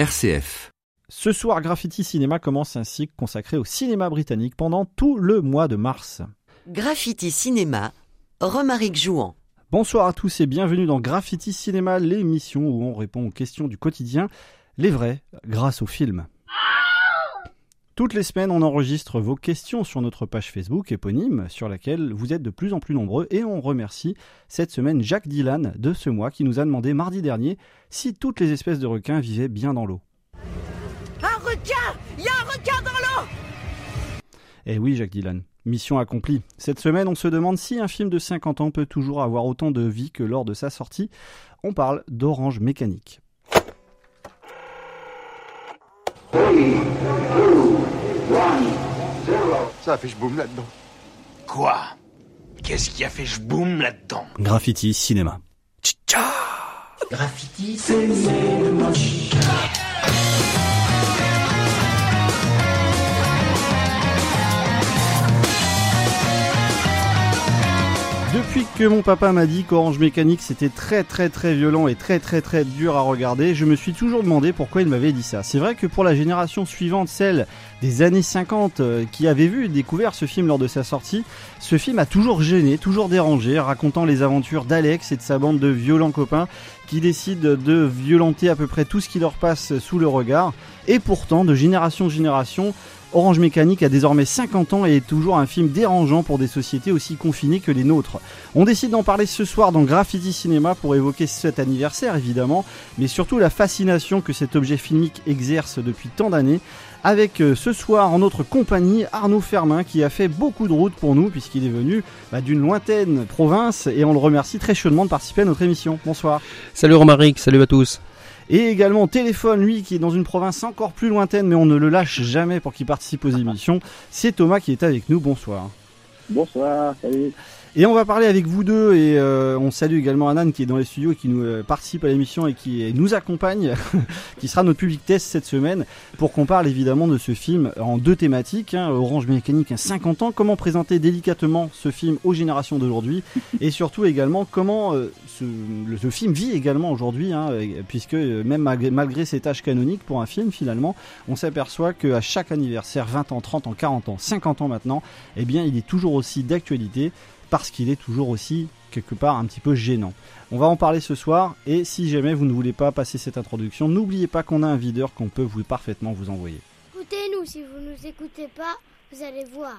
RCF. Ce soir, Graffiti Cinéma commence un cycle consacré au cinéma britannique pendant tout le mois de mars. Graffiti Cinéma, Romaric Jouan. Bonsoir à tous et bienvenue dans Graffiti Cinéma, l'émission où on répond aux questions du quotidien, les vraies, grâce au film. Toutes les semaines, on enregistre vos questions sur notre page Facebook éponyme, sur laquelle vous êtes de plus en plus nombreux, et on remercie cette semaine Jacques Dylan de ce mois qui nous a demandé mardi dernier si toutes les espèces de requins vivaient bien dans l'eau. Un requin Il y a un requin dans l'eau Eh oui, Jacques Dylan. Mission accomplie. Cette semaine, on se demande si un film de 50 ans peut toujours avoir autant de vie que lors de sa sortie. On parle d'Orange Mécanique. Ça a fait boum là-dedans. Quoi? Qu'est-ce qui a fait boum là-dedans? Graffiti Cinéma. Graffiti Depuis que mon papa m'a dit qu'Orange Mécanique c'était très très très violent et très très très dur à regarder, je me suis toujours demandé pourquoi il m'avait dit ça. C'est vrai que pour la génération suivante, celle des années 50 euh, qui avait vu et découvert ce film lors de sa sortie, ce film a toujours gêné, toujours dérangé, racontant les aventures d'Alex et de sa bande de violents copains qui décident de violenter à peu près tout ce qui leur passe sous le regard. Et pourtant, de génération en génération, Orange Mécanique a désormais 50 ans et est toujours un film dérangeant pour des sociétés aussi confinées que les nôtres. On décide d'en parler ce soir dans Graffiti Cinéma pour évoquer cet anniversaire évidemment, mais surtout la fascination que cet objet filmique exerce depuis tant d'années. Avec euh, ce soir en notre compagnie Arnaud Fermin qui a fait beaucoup de route pour nous puisqu'il est venu bah, d'une lointaine province et on le remercie très chaudement de participer à notre émission. Bonsoir. Salut Romaric, salut à tous. Et également téléphone, lui qui est dans une province encore plus lointaine, mais on ne le lâche jamais pour qu'il participe aux émissions. C'est Thomas qui est avec nous. Bonsoir. Bonsoir, salut. Et on va parler avec vous deux et euh, on salue également Anan qui est dans les studios et qui nous euh, participe à l'émission et qui nous accompagne, qui sera notre public test cette semaine pour qu'on parle évidemment de ce film en deux thématiques. hein, Orange Mécanique à 50 ans, comment présenter délicatement ce film aux générations d'aujourd'hui et surtout également comment euh, ce, le, ce film vit également aujourd'hui, hein, puisque même malgré, malgré ses tâches canoniques pour un film finalement, on s'aperçoit qu'à chaque anniversaire, 20 ans, 30 ans, 40 ans, 50 ans maintenant, eh bien il est toujours aussi d'actualité parce qu'il est toujours aussi quelque part un petit peu gênant. On va en parler ce soir et si jamais vous ne voulez pas passer cette introduction, n'oubliez pas qu'on a un videur qu'on peut vous parfaitement vous envoyer. Écoutez-nous, si vous nous écoutez pas, vous allez voir.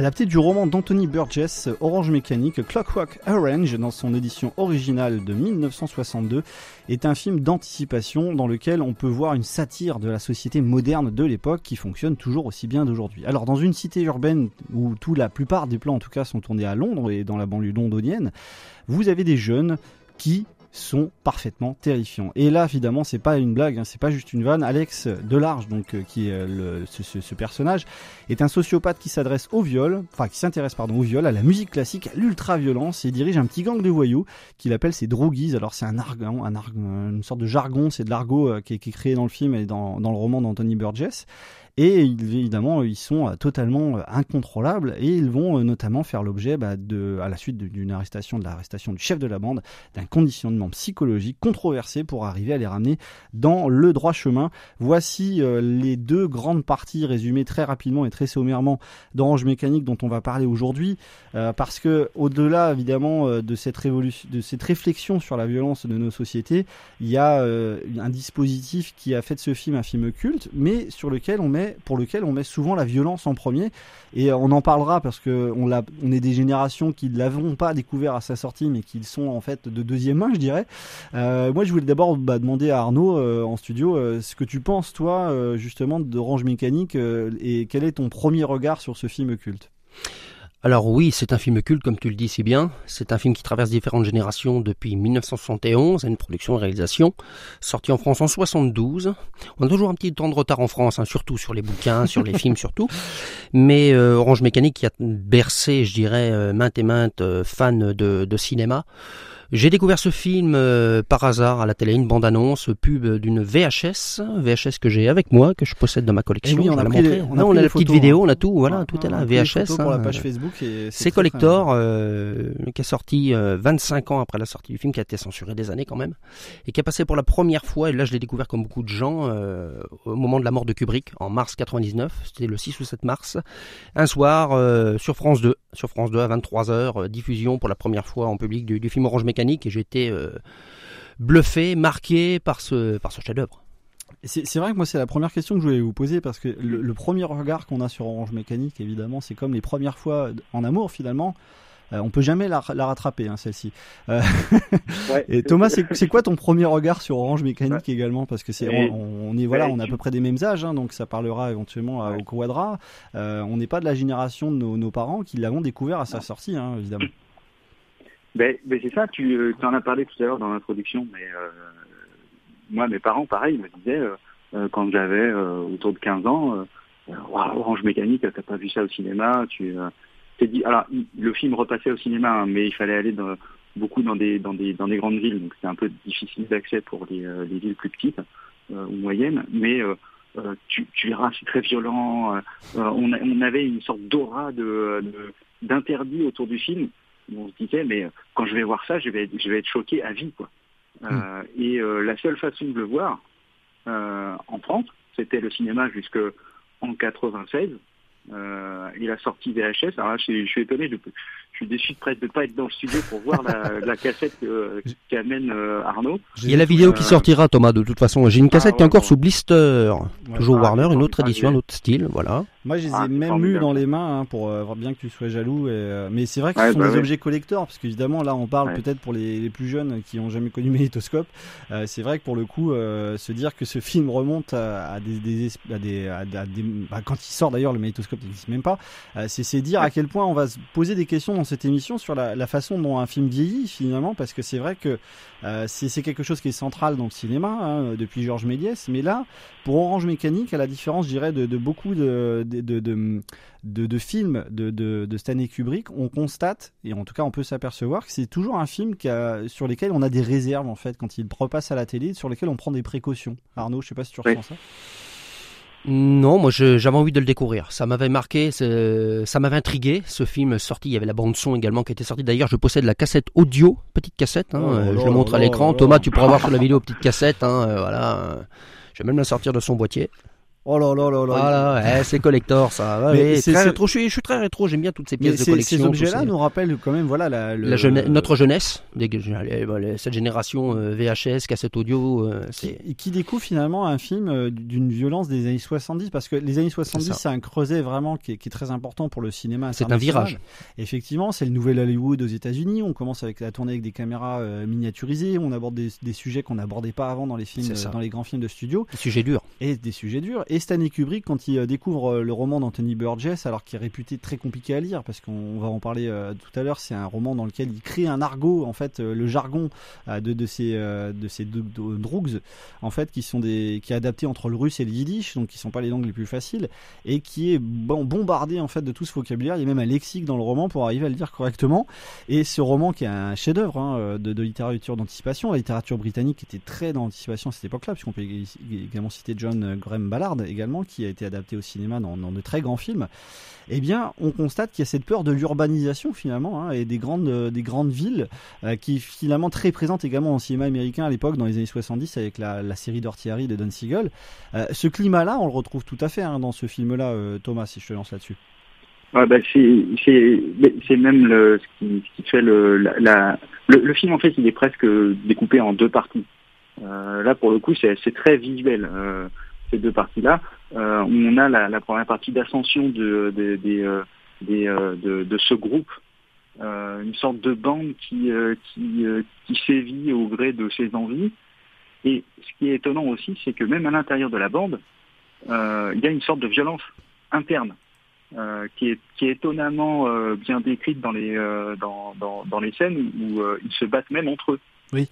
Adapté du roman d'Anthony Burgess, Orange Mécanique, Clockwork Orange, dans son édition originale de 1962, est un film d'anticipation dans lequel on peut voir une satire de la société moderne de l'époque qui fonctionne toujours aussi bien d'aujourd'hui. Alors dans une cité urbaine où tout la plupart des plans en tout cas sont tournés à Londres et dans la banlieue londonienne, vous avez des jeunes qui sont parfaitement terrifiants. Et là, évidemment, c'est pas une blague, hein, c'est pas juste une vanne. Alex Delarge, donc euh, qui est euh, le, ce, ce- ce personnage, est un sociopathe qui s'adresse au viol, enfin qui s'intéresse pardon au viol, à la musique classique, à l'ultra-violence et dirige un petit gang de voyous qu'il appelle ses droguies. Alors c'est un argon, un argon, une sorte de jargon, c'est de l'argot euh, qui, qui est créé dans le film et dans, dans le roman d'Anthony Burgess. Et évidemment, ils sont euh, totalement euh, incontrôlables et ils vont euh, notamment faire l'objet, bah, de, à la suite d'une arrestation, de l'arrestation du chef de la bande, d'un conditionnement psychologique controversé pour arriver à les ramener dans le droit chemin. Voici les deux grandes parties résumées très rapidement et très sommairement d'Orange Mécanique dont on va parler aujourd'hui, parce que au-delà évidemment de cette réflexion sur la violence de nos sociétés, il y a un dispositif qui a fait de ce film un film culte, mais sur lequel on met, pour lequel on met souvent la violence en premier. Et euh, on en parlera parce que on, est des générations qui ne l'avons pas découvert à sa sortie, mais qui sont en fait de deuxième main, je dirais. Euh, moi, je voulais d'abord bah, demander à Arnaud euh, en studio ce que tu penses, toi, justement, d'Orange Mécanique et quel est ton premier regard sur ce film culte? Alors oui, c'est un film culte comme tu le dis si bien. C'est un film qui traverse différentes générations depuis 1971, une production et réalisation, sorti en France en 72. On a toujours un petit temps de retard en France, hein, surtout sur les bouquins, sur les films surtout. Mais euh, Orange Mécanique qui a bercé, je dirais, euh, maintes et maintes euh, fans de, de cinéma. J'ai découvert ce film euh, par hasard à la télé, une bande-annonce pub d'une VHS, VHS que j'ai avec moi, que je possède dans ma collection. Eh oui, on, a, pris les, on, a, on a la petite vidéo, on a tout, voilà, tout est là, VHS. pour la hein. page Facebook. C'est Collector, euh, qui est sorti 25 euh, ans après la sortie du film, qui a été censuré des années quand même, et qui a passé pour la première fois, et là je l'ai découvert comme beaucoup de gens, euh, au moment de la mort de Kubrick, en mars 99, c'était le 6 ou 7 mars, un soir sur France 2, sur France 2 à 23h, diffusion pour la première fois en public du, film Orange Mécanique et j'étais euh, bluffé, marqué par ce, par ce chef-d'œuvre. C'est vrai que moi c'est la première question que je voulais vous poser parce que le, premier regard qu'on a sur Orange Mécanique évidemment c'est comme les premières fois en amour finalement euh, on peut jamais la, rattraper hein, celle-ci. Euh, et Thomas, c'est quoi ton premier regard sur Orange Mécanique également? Parce que c'est on, est voilà, on a à peu près des mêmes âges, hein, donc ça parlera éventuellement au Quadra. on n'est pas de la génération de nos, parents qui l'avons découvert à sa sortie, hein, évidemment. Ben, ben c'est ça, tu euh, en as parlé tout à l'heure dans l'introduction, mais euh, moi, mes parents, pareil, me disaient, euh, euh quand j'avais euh, autour de 15 ans, Orange Mécanique, t'as pas vu ça au cinéma, tu alors le film repassait au cinéma, hein, mais il fallait aller dans, beaucoup dans des, grandes villes, donc c'est un peu difficile d'accès pour les, euh, villes plus petites euh, ou moyennes, mais euh, tu, verras, c'est très violent. On, avait une sorte d'aura d'interdit autour du film. On se disait, mais quand je vais voir ça, je vais, être choqué à vie. Quoi. Hmm. Et la seule façon de le voir en France, c'était le cinéma jusqu'en 96. Euh, et la sortie VHS. Alors là, je, suis étonné, je, je, suis déçu de presque de pas être dans le studio pour voir la, cassette euh, qu'amène Arnaud. Il y a la vidéo qui euh, sortira, Thomas. De toute façon, j'ai une ah cassette qui est encore sous blister, toujours ah, Warner, une autre édition, un autre style, voilà. Moi, je les ai ah, même eu dans les mains hein, pour euh, voir bien que tu sois jaloux. Et, euh, mais c'est vrai que ce sont bah des objets collecteurs, parce qu'évidemment, là, on parle peut-être pour les, les, plus jeunes qui n'ont jamais connu Magnétoscope. Euh, c'est vrai que pour le coup, euh, se dire que ce film remonte à, à des, des, à des, à des bah, quand il sort d'ailleurs, le Magnétoscope n'existe même pas. c'est dire à quel point on va se poser des questions dans cette émission sur la, la façon dont un film vieillit finalement, parce que c'est vrai que c'est quelque chose qui est central dans le cinéma hein, depuis Georges Méliès. Mais là, pour Orange Mécanique, à la différence, je dirais, de, de beaucoup de de, de, de, films de, de, Stanley Kubrick, on constate, et en tout cas on peut s'apercevoir, que c'est toujours un film qui a, sur lesquels on a des réserves en fait, quand il repasse à la télé, sur lesquels on prend des précautions. Arnaud, je sais pas si tu ressens ça. Non, moi j'avais envie de le découvrir. Ça m'avait marqué, ça m'avait intrigué. Ce film sorti, il y avait la bande son également qui était sortie. D'ailleurs, je possède la cassette audio, petite cassette. Hein, oh je le montre à l'écran. Thomas, tu pourras voir sur la vidéo petite cassette. Hein, euh, voilà. Je vais même la sortir de son boîtier. Oh là là là là. Voilà, c'est collector ça. c'est très rétro. Je suis, je suis, très rétro. J'aime bien toutes ces pièces de collection. Ces objets-là nous rappellent quand même voilà la, la jeunesse, notre jeunesse, cette génération euh, VHS, cassette audio. Euh, qui, qui, découvre finalement un film euh, d'une violence des années 70 parce que les années 70 c'est un creuset vraiment qui est, qui est, très important pour le cinéma. C'est un virage. Effectivement, c'est le nouvel Hollywood aux États-Unis. On commence avec la tournée avec des caméras miniaturisées. On aborde des, des sujets qu'on n'abordait pas avant dans les films, dans les grands films de studio. Des sujets durs. Et des sujets durs. Et Stanley Kubrick, quand il euh, découvre euh, le roman d'Anthony Burgess, alors qu'il est réputé très compliqué à lire, parce qu'on va en parler euh, tout à l'heure, c'est un roman dans lequel il crée un argot, en fait, le jargon de, ces, de en fait, qui sont des, qui est adapté entre le russe et le yiddish, donc qui sont pas les langues les plus faciles, et qui est bombardé, en fait, de tout ce vocabulaire. Il y a même un lexique dans le roman pour arriver à le dire correctement. Et ce roman, qui est un chef-d'œuvre hein, de, de, littérature d'anticipation, la littérature britannique était très dans l'anticipation à cette époque-là, puisqu'on peut également citer John Graham Ballard également qui a été adapté au cinéma dans, de très grands films, eh bien, on constate qu'il y a cette peur de l'urbanisation finalement hein, et des grandes, euh, des grandes villes euh, qui finalement très présente également en cinéma américain à l'époque dans les années 70 avec la, série d'Ortiari de Don Siegel. Euh, ce climat-là, on le retrouve tout à fait hein, dans ce film-là, Thomas, si je te lance là-dessus. bah c'est même le, ce, qui, fait le, la, le, film en fait il est presque découpé en deux parties. là pour le coup c'est très visuel ces deux parties-là. Euh, on a la, première partie d'ascension de, de, euh, euh, de, ce groupe, une sorte de bande qui, qui, qui sévit au gré de ses envies. Et ce qui est étonnant aussi, c'est que même à l'intérieur de la bande, il y a une sorte de violence interne. qui est qui est étonnamment bien décrite dans les dans, dans, dans les scènes où ils se battent même entre eux. Oui.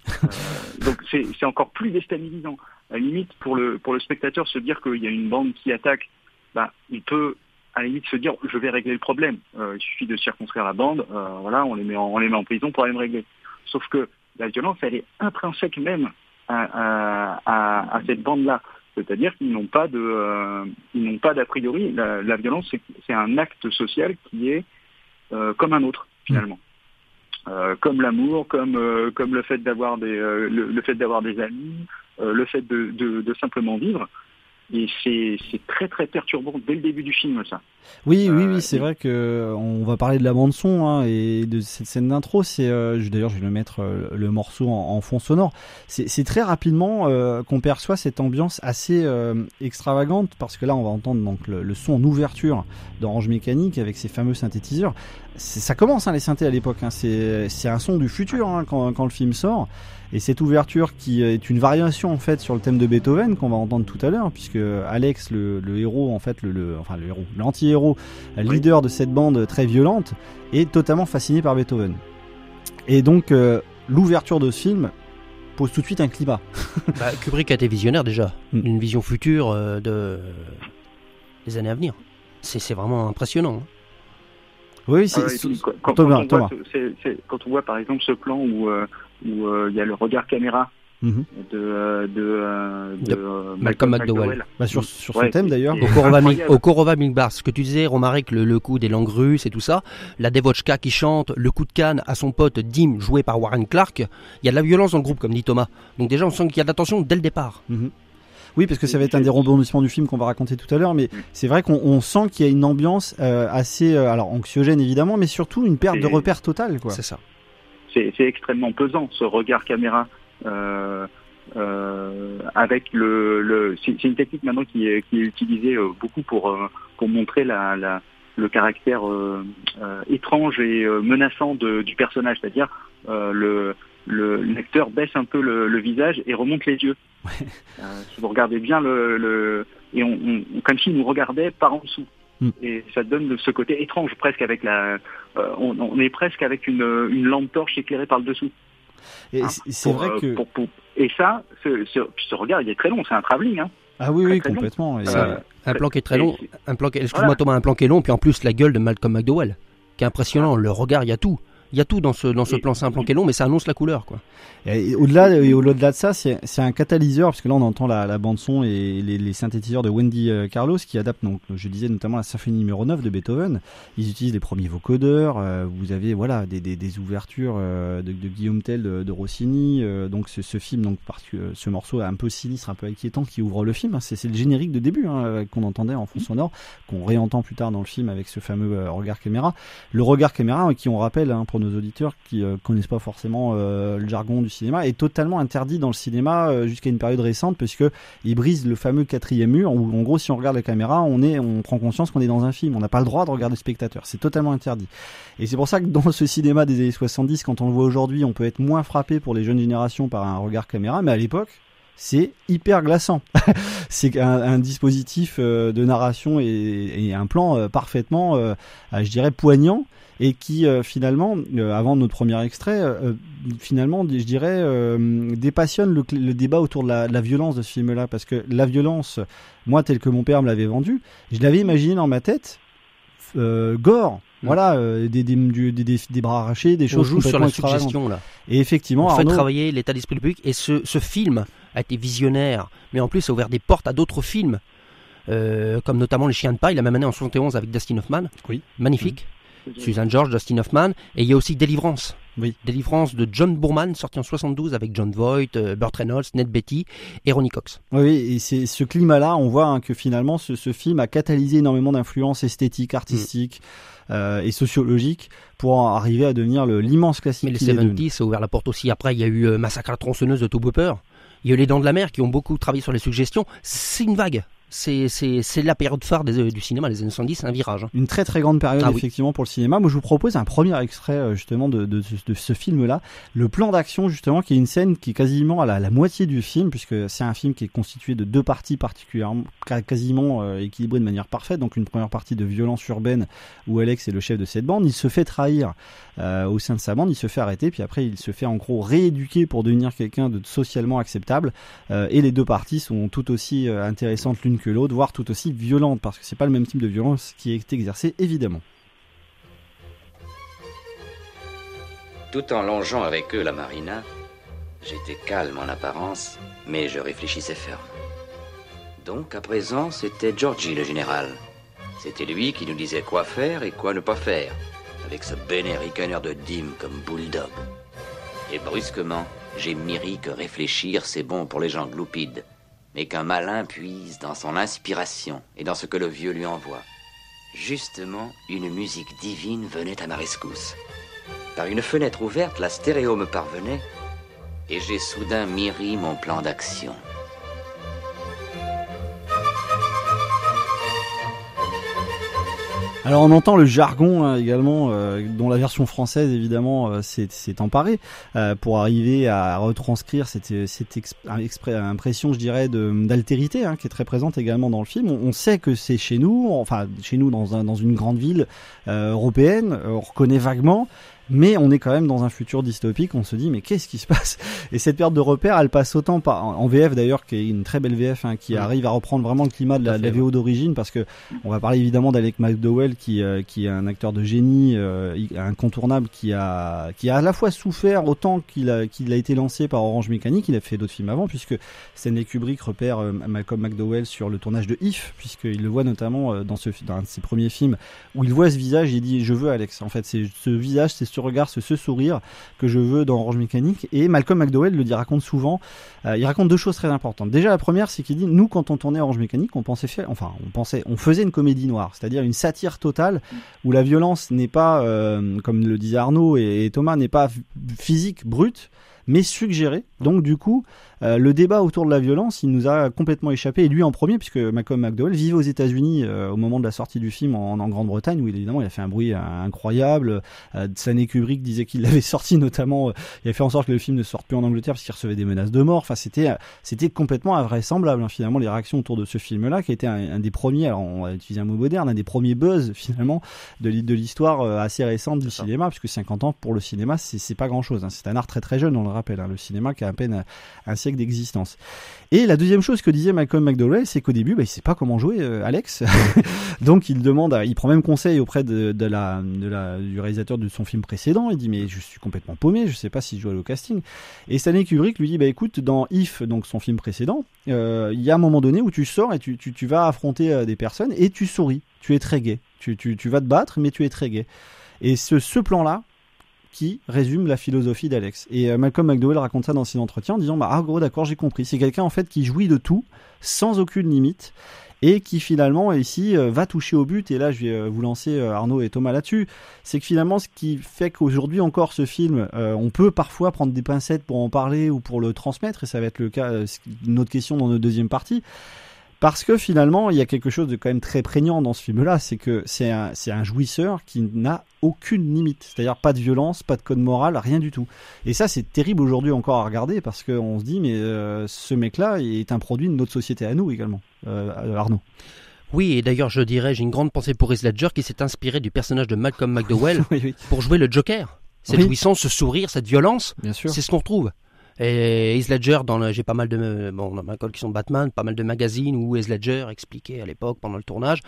Donc c'est encore plus déstabilisant. À la limite pour le pour le spectateur se dire qu'il y a une bande qui attaque, bah il peut à la limite se dire je vais régler le problème. Euh, il suffit de circonscrire la bande, euh, voilà, on les met en, on les met en prison pour aller me régler. Sauf que la violence elle est intrinsèque même à, à, à, à cette bande là. C'est-à-dire qu'ils n'ont pas de, euh, ils n'ont pas d'a priori. La, la violence, c'est, c'est un acte social qui est euh, comme un autre finalement, Euh, comme l'amour, comme euh, comme le fait d'avoir des, euh, le, le fait d'avoir des amis, le fait de, de, de simplement vivre. Et c'est, c'est très très perturbant dès le début du film ça. Oui, oui, Euh, oui, c'est et- vrai que euh, on va parler de la bande son hein, et de cette scène d'intro. C'est euh, d'ailleurs, je vais le mettre euh, le morceau en, en fond sonore. C'est c'est très rapidement euh, qu'on perçoit cette ambiance assez euh, extravagante parce que là, on va entendre donc le, le son en ouverture d'Orange Mécanique avec ses fameux synthétiseurs. C'est- Ça commence hein, les synthés à l'époque. Hein, c'est c'est un son du futur hein, quand, quand le film sort. Et cette ouverture qui est une variation en fait sur le thème de Beethoven qu'on va entendre tout à l'heure, puisque Alex, le, le héros en fait, le, le- enfin le héros, l'anti-héros, Oui. leader de cette bande très violente, est totalement fasciné par Beethoven. Et donc euh, l'ouverture de ce film pose tout de suite un climat. Bah, Kubrick a été visionnaire déjà, Mm. une vision future euh, de des années à venir. C'est c'est vraiment impressionnant. hein. Oui, c'est Ah quand, quand c'est- quand on voit par exemple ce plan où euh, où euh, il y a le regard caméra Mhm. de euh, de, euh, de, De Malcolm McDowell. bah, sur, sur Ouais, ce thème d'ailleurs. Au Korova, au Korova Bar, ce que tu disais, Romaric, le, le coup des langues russes et tout ça, la Devochka qui chante, le coup de canne à son pote Dim, joué par Warren Clark, il y a de la violence dans le groupe, comme dit Thomas. Donc déjà, on sent qu'il y a de la tension dès le départ. Mhm. Oui, parce que ça va être un des rebondissements du film qu'on va raconter tout à l'heure, mais Mm. c'est vrai qu'on on sent qu'il y a une ambiance euh, assez, euh, alors anxiogène évidemment, mais surtout une perte de repères totale. C'est ça. C'est extrêmement pesant ce regard caméra euh, euh, avec le, le c'est une technique maintenant qui est, qui est utilisée euh, beaucoup pour pour montrer la, la le caractère euh, euh, étrange et euh, menaçant de, du personnage, c'est-à-dire le le l'acteur baisse un peu le, le visage et remonte les yeux. Si vous regardez bien le, le et on, on- comme s'il nous regardait par en dessous. Mm. Et ça donne ce côté étrange presque avec la euh, on, on est presque avec une, une lampe torche éclairée par le dessous. Et Hein, c'est- vrai euh, que pour- pour- et ça, ce, ce, ce regard, il est très long, c'est un travelling. Hein. ah oui, très, oui, très long. complètement. Et, Ça, euh, Un plan qui est très long, un plan qui- excuse-moi Voilà. Thomas, un plan qui est long, puis en plus la gueule de Malcolm McDowell, qui est impressionnant, le regard, il y a tout. Il y a tout dans ce, dans ce plan, qui est long, mais ça annonce la couleur, quoi. Et au-delà et au-delà de ça, c'est c'est un catalyseur parce que là on entend la, la bande son et les, les synthétiseurs de Wendy euh, Carlos qui adaptent donc je disais notamment la symphonie numéro 9 de Beethoven. Ils utilisent les premiers vocodeurs. euh, vous avez voilà des, des, des ouvertures euh, de, de Guillaume Tell de, de Rossini. euh, donc ce, ce film donc parce que euh, ce morceau un peu sinistre, un peu inquiétant qui ouvre le film. hein, c'est c'est le générique de début hein, euh, qu'on entendait en fond sonore, qu'on réentend plus tard dans le film avec ce fameux regard caméra. Le regard caméra euh, qui on rappelle hein, pour nos auditeurs qui euh, connaissent pas forcément euh, le jargon du cinéma est totalement interdit dans le cinéma euh, jusqu'à une période récente parce que il brise le fameux quatrième mur où en gros si on regarde la caméra on est on prend conscience qu'on est dans un film. On n'a pas le droit de regarder le spectateur. C'est totalement interdit. Et c'est pour ça que dans ce cinéma des années 70 quand on le voit aujourd'hui on peut être moins frappé pour les jeunes générations par un regard caméra mais à l'époque c'est hyper glaçant. c'est un, dispositif euh, de narration et, et un plan parfaitement, je dirais, poignant et qui euh, finalement, euh, avant notre premier extrait, euh, finalement, je dirais, dépassionne le, le débat autour de la, de la violence de ce film-là, parce que la violence, moi, tel que mon père me l'avait vendu, je l'avais imaginé dans ma tête, gore. Mm. Voilà, euh, des, des, des, des, bras arrachés, des On choses joue sur la suggestion, là. Et effectivement, On fait Arnaud, travailler l'état d'esprit du public, et ce, ce film a été visionnaire, mais en plus a ouvert des portes à d'autres films, euh, comme notamment Les Chiens de Paille, la même année en 71 avec Dustin Hoffman. Oui. Magnifique. Suzanne George, Dustin Hoffman, et il y a aussi Délivrance. Oui. Délivrance de John Boorman, sorti en 72 avec John Voight, euh, Burt Reynolds, Ned Beatty et Ronnie Cox. Oui, et c'est ce climat-là, on voit hein, que finalement ce, ce film a catalysé énormément d'influences esthétiques, artistiques euh, et sociologiques pour arriver à devenir l'immense classique Mais les qu'il est devenu. 70 ça a ouvert la porte aussi. Après, il y a eu euh, Massacre à la tronçonneuse de Tobe Hooper. Il y a eu Les Dents de la Mer qui ont beaucoup travaillé sur les suggestions. C'est une vague. C'est c'est c'est la période phare des, du cinéma, les années 70, c'est un virage. hein. Une très très grande période Ah oui. effectivement pour le cinéma. Moi je vous propose un premier extrait euh, justement de, de, de ce film-là. Le plan d'action justement qui est une scène qui est quasiment à la, la moitié du film puisque c'est un film qui est constitué de deux parties particulièrement quasiment euh, équilibrées de manière parfaite. Donc une première partie de violence urbaine où Alex est le chef de cette bande. Il se fait trahir euh, au sein de sa bande, il se fait arrêter puis après il se fait en gros rééduquer pour devenir quelqu'un de socialement acceptable. Euh, et les deux parties sont tout aussi intéressantes l'une que l'autre, voire tout aussi violentes, parce que c'est pas le même type de violence qui est exercé, évidemment. Tout en longeant avec eux la marina, j'étais calme en apparence, mais je réfléchissais ferme. Donc à présent, c'était Georgie le général. C'était lui qui nous disait quoi faire et quoi ne pas faire, avec ce béné ricaneur de dîme comme bulldog. Et brusquement, j'ai miri que réfléchir c'est bon pour les gens gloupides, mais qu'un malin puise dans son inspiration et dans ce que le vieux lui envoie. Justement, une musique divine venait à ma rescousse. Par une fenêtre ouverte, la stéréo me parvenait, et j'ai soudain miri mon plan d'action. Alors on entend le jargon hein, également, euh, dont la version française évidemment euh, s'est emparée euh, pour arriver à retranscrire cette, cette impression, je dirais, d'altérité hein, qui est très présente également dans le film. On, on sait que c'est chez nous, enfin chez nous dans, un, dans une grande ville euh, européenne, on reconnaît vaguement. Mais on est quand même dans un futur dystopique. On se dit mais qu'est-ce qui se passe Et cette perte de repère, elle passe autant par en VF d'ailleurs, qui est une très belle VF, hein, qui Oui. arrive à reprendre vraiment le climat de la, de la fait, VO d'origine, parce que on va parler évidemment d'Alec McDowell, qui euh, qui est un acteur de génie euh, incontournable, qui a qui a à la fois souffert autant qu'il a qu'il a été lancé par Orange Mécanique. Il a fait d'autres films avant, puisque Stanley Kubrick repère euh, Malcolm McDowell sur le tournage de If, puisqu'il le voit notamment euh, dans ce dans un de ses premiers films où il voit ce visage et il dit je veux Alex. En fait, c'est ce visage, c'est ce regard, ce, sourire que je veux dans Orange Mécanique. Et Malcolm McDowell le dit, raconte souvent. euh, il raconte deux choses très importantes. Déjà, la première, c'est qu'il dit nous, quand on tournait Orange Mécanique, on pensait faire, enfin, on pensait, on faisait une comédie noire, c'est-à-dire une satire totale où la violence n'est pas, euh, comme le disait Arnaud et, Thomas, n'est pas physique, brute, mais suggérée. Donc, du coup, euh, le débat autour de la violence, il nous a complètement échappé, et lui en premier, puisque Malcolm McDowell vivait aux États-Unis euh, au moment de la sortie du film en, en Grande-Bretagne, où évidemment il a fait un bruit euh, incroyable. Euh, Stanley Kubrick disait qu'il l'avait sorti, notamment, euh, il a fait en sorte que le film ne sorte plus en Angleterre parce qu'il recevait des menaces de mort. Enfin, c'était, c'était complètement invraisemblable, hein, finalement, les réactions autour de ce film-là, qui a été un, un des premiers, alors on va utiliser un mot moderne, un des premiers buzz, finalement, de, l'hi- de l'histoire euh, assez récente du cinéma, puisque 50 ans pour le cinéma, c'est, pas grand-chose. hein. C'est un art très très jeune, on le rappelle, hein, le cinéma qui a à peine un siècle d'existence. Et la deuxième chose que disait Malcolm McDowell, c'est qu'au début, bah, il sait pas comment jouer, euh, Alex. Donc il demande, il prend même conseil auprès de, la, du réalisateur de son film précédent. Il dit mais je suis complètement paumé, je sais pas si je aller au casting. Et Stanley Kubrick lui dit bah écoute, dans If, donc son film précédent, euh, il y a un moment donné où tu sors et tu, tu, tu vas affronter euh, des personnes et tu souris. Tu es très gai. Tu, tu, tu vas te battre, mais tu es très gai. Et ce, ce plan-là, qui résume la philosophie d'Alex. Et euh, Malcolm McDowell raconte ça dans ses entretiens en disant bah ah gros d'accord j'ai compris. C'est quelqu'un en fait qui jouit de tout sans aucune limite et qui finalement ici euh, va toucher au but. Et là je vais euh, vous lancer Arnaud et Thomas là-dessus. C'est que finalement ce qui fait qu'aujourd'hui encore ce film, euh, on peut parfois prendre des pincettes pour en parler ou pour le transmettre et ça va être le cas autre question dans notre deuxième partie. Parce que finalement, il y a quelque chose de quand même très prégnant dans ce film-là, c'est que c'est un, c'est un jouisseur qui n'a aucune limite. C'est-à-dire pas de violence, pas de code moral, rien du tout. Et ça, c'est terrible aujourd'hui encore à regarder parce qu'on se dit, mais euh, ce mec-là est un produit de notre société à nous également. Euh, Arnaud. Oui, et d'ailleurs, je dirais, j'ai une grande pensée pour Heath Ledger qui s'est inspiré du personnage de Malcolm McDowell oui, oui, pour jouer le Joker. Cette Oui. jouissance, ce sourire, cette violence, bien sûr. c'est ce qu'on retrouve. Et Heath Ledger, dans j'ai pas mal de bon, dans ma collection Batman, pas mal de magazines où Heath Ledger expliquait à l'époque pendant le tournage.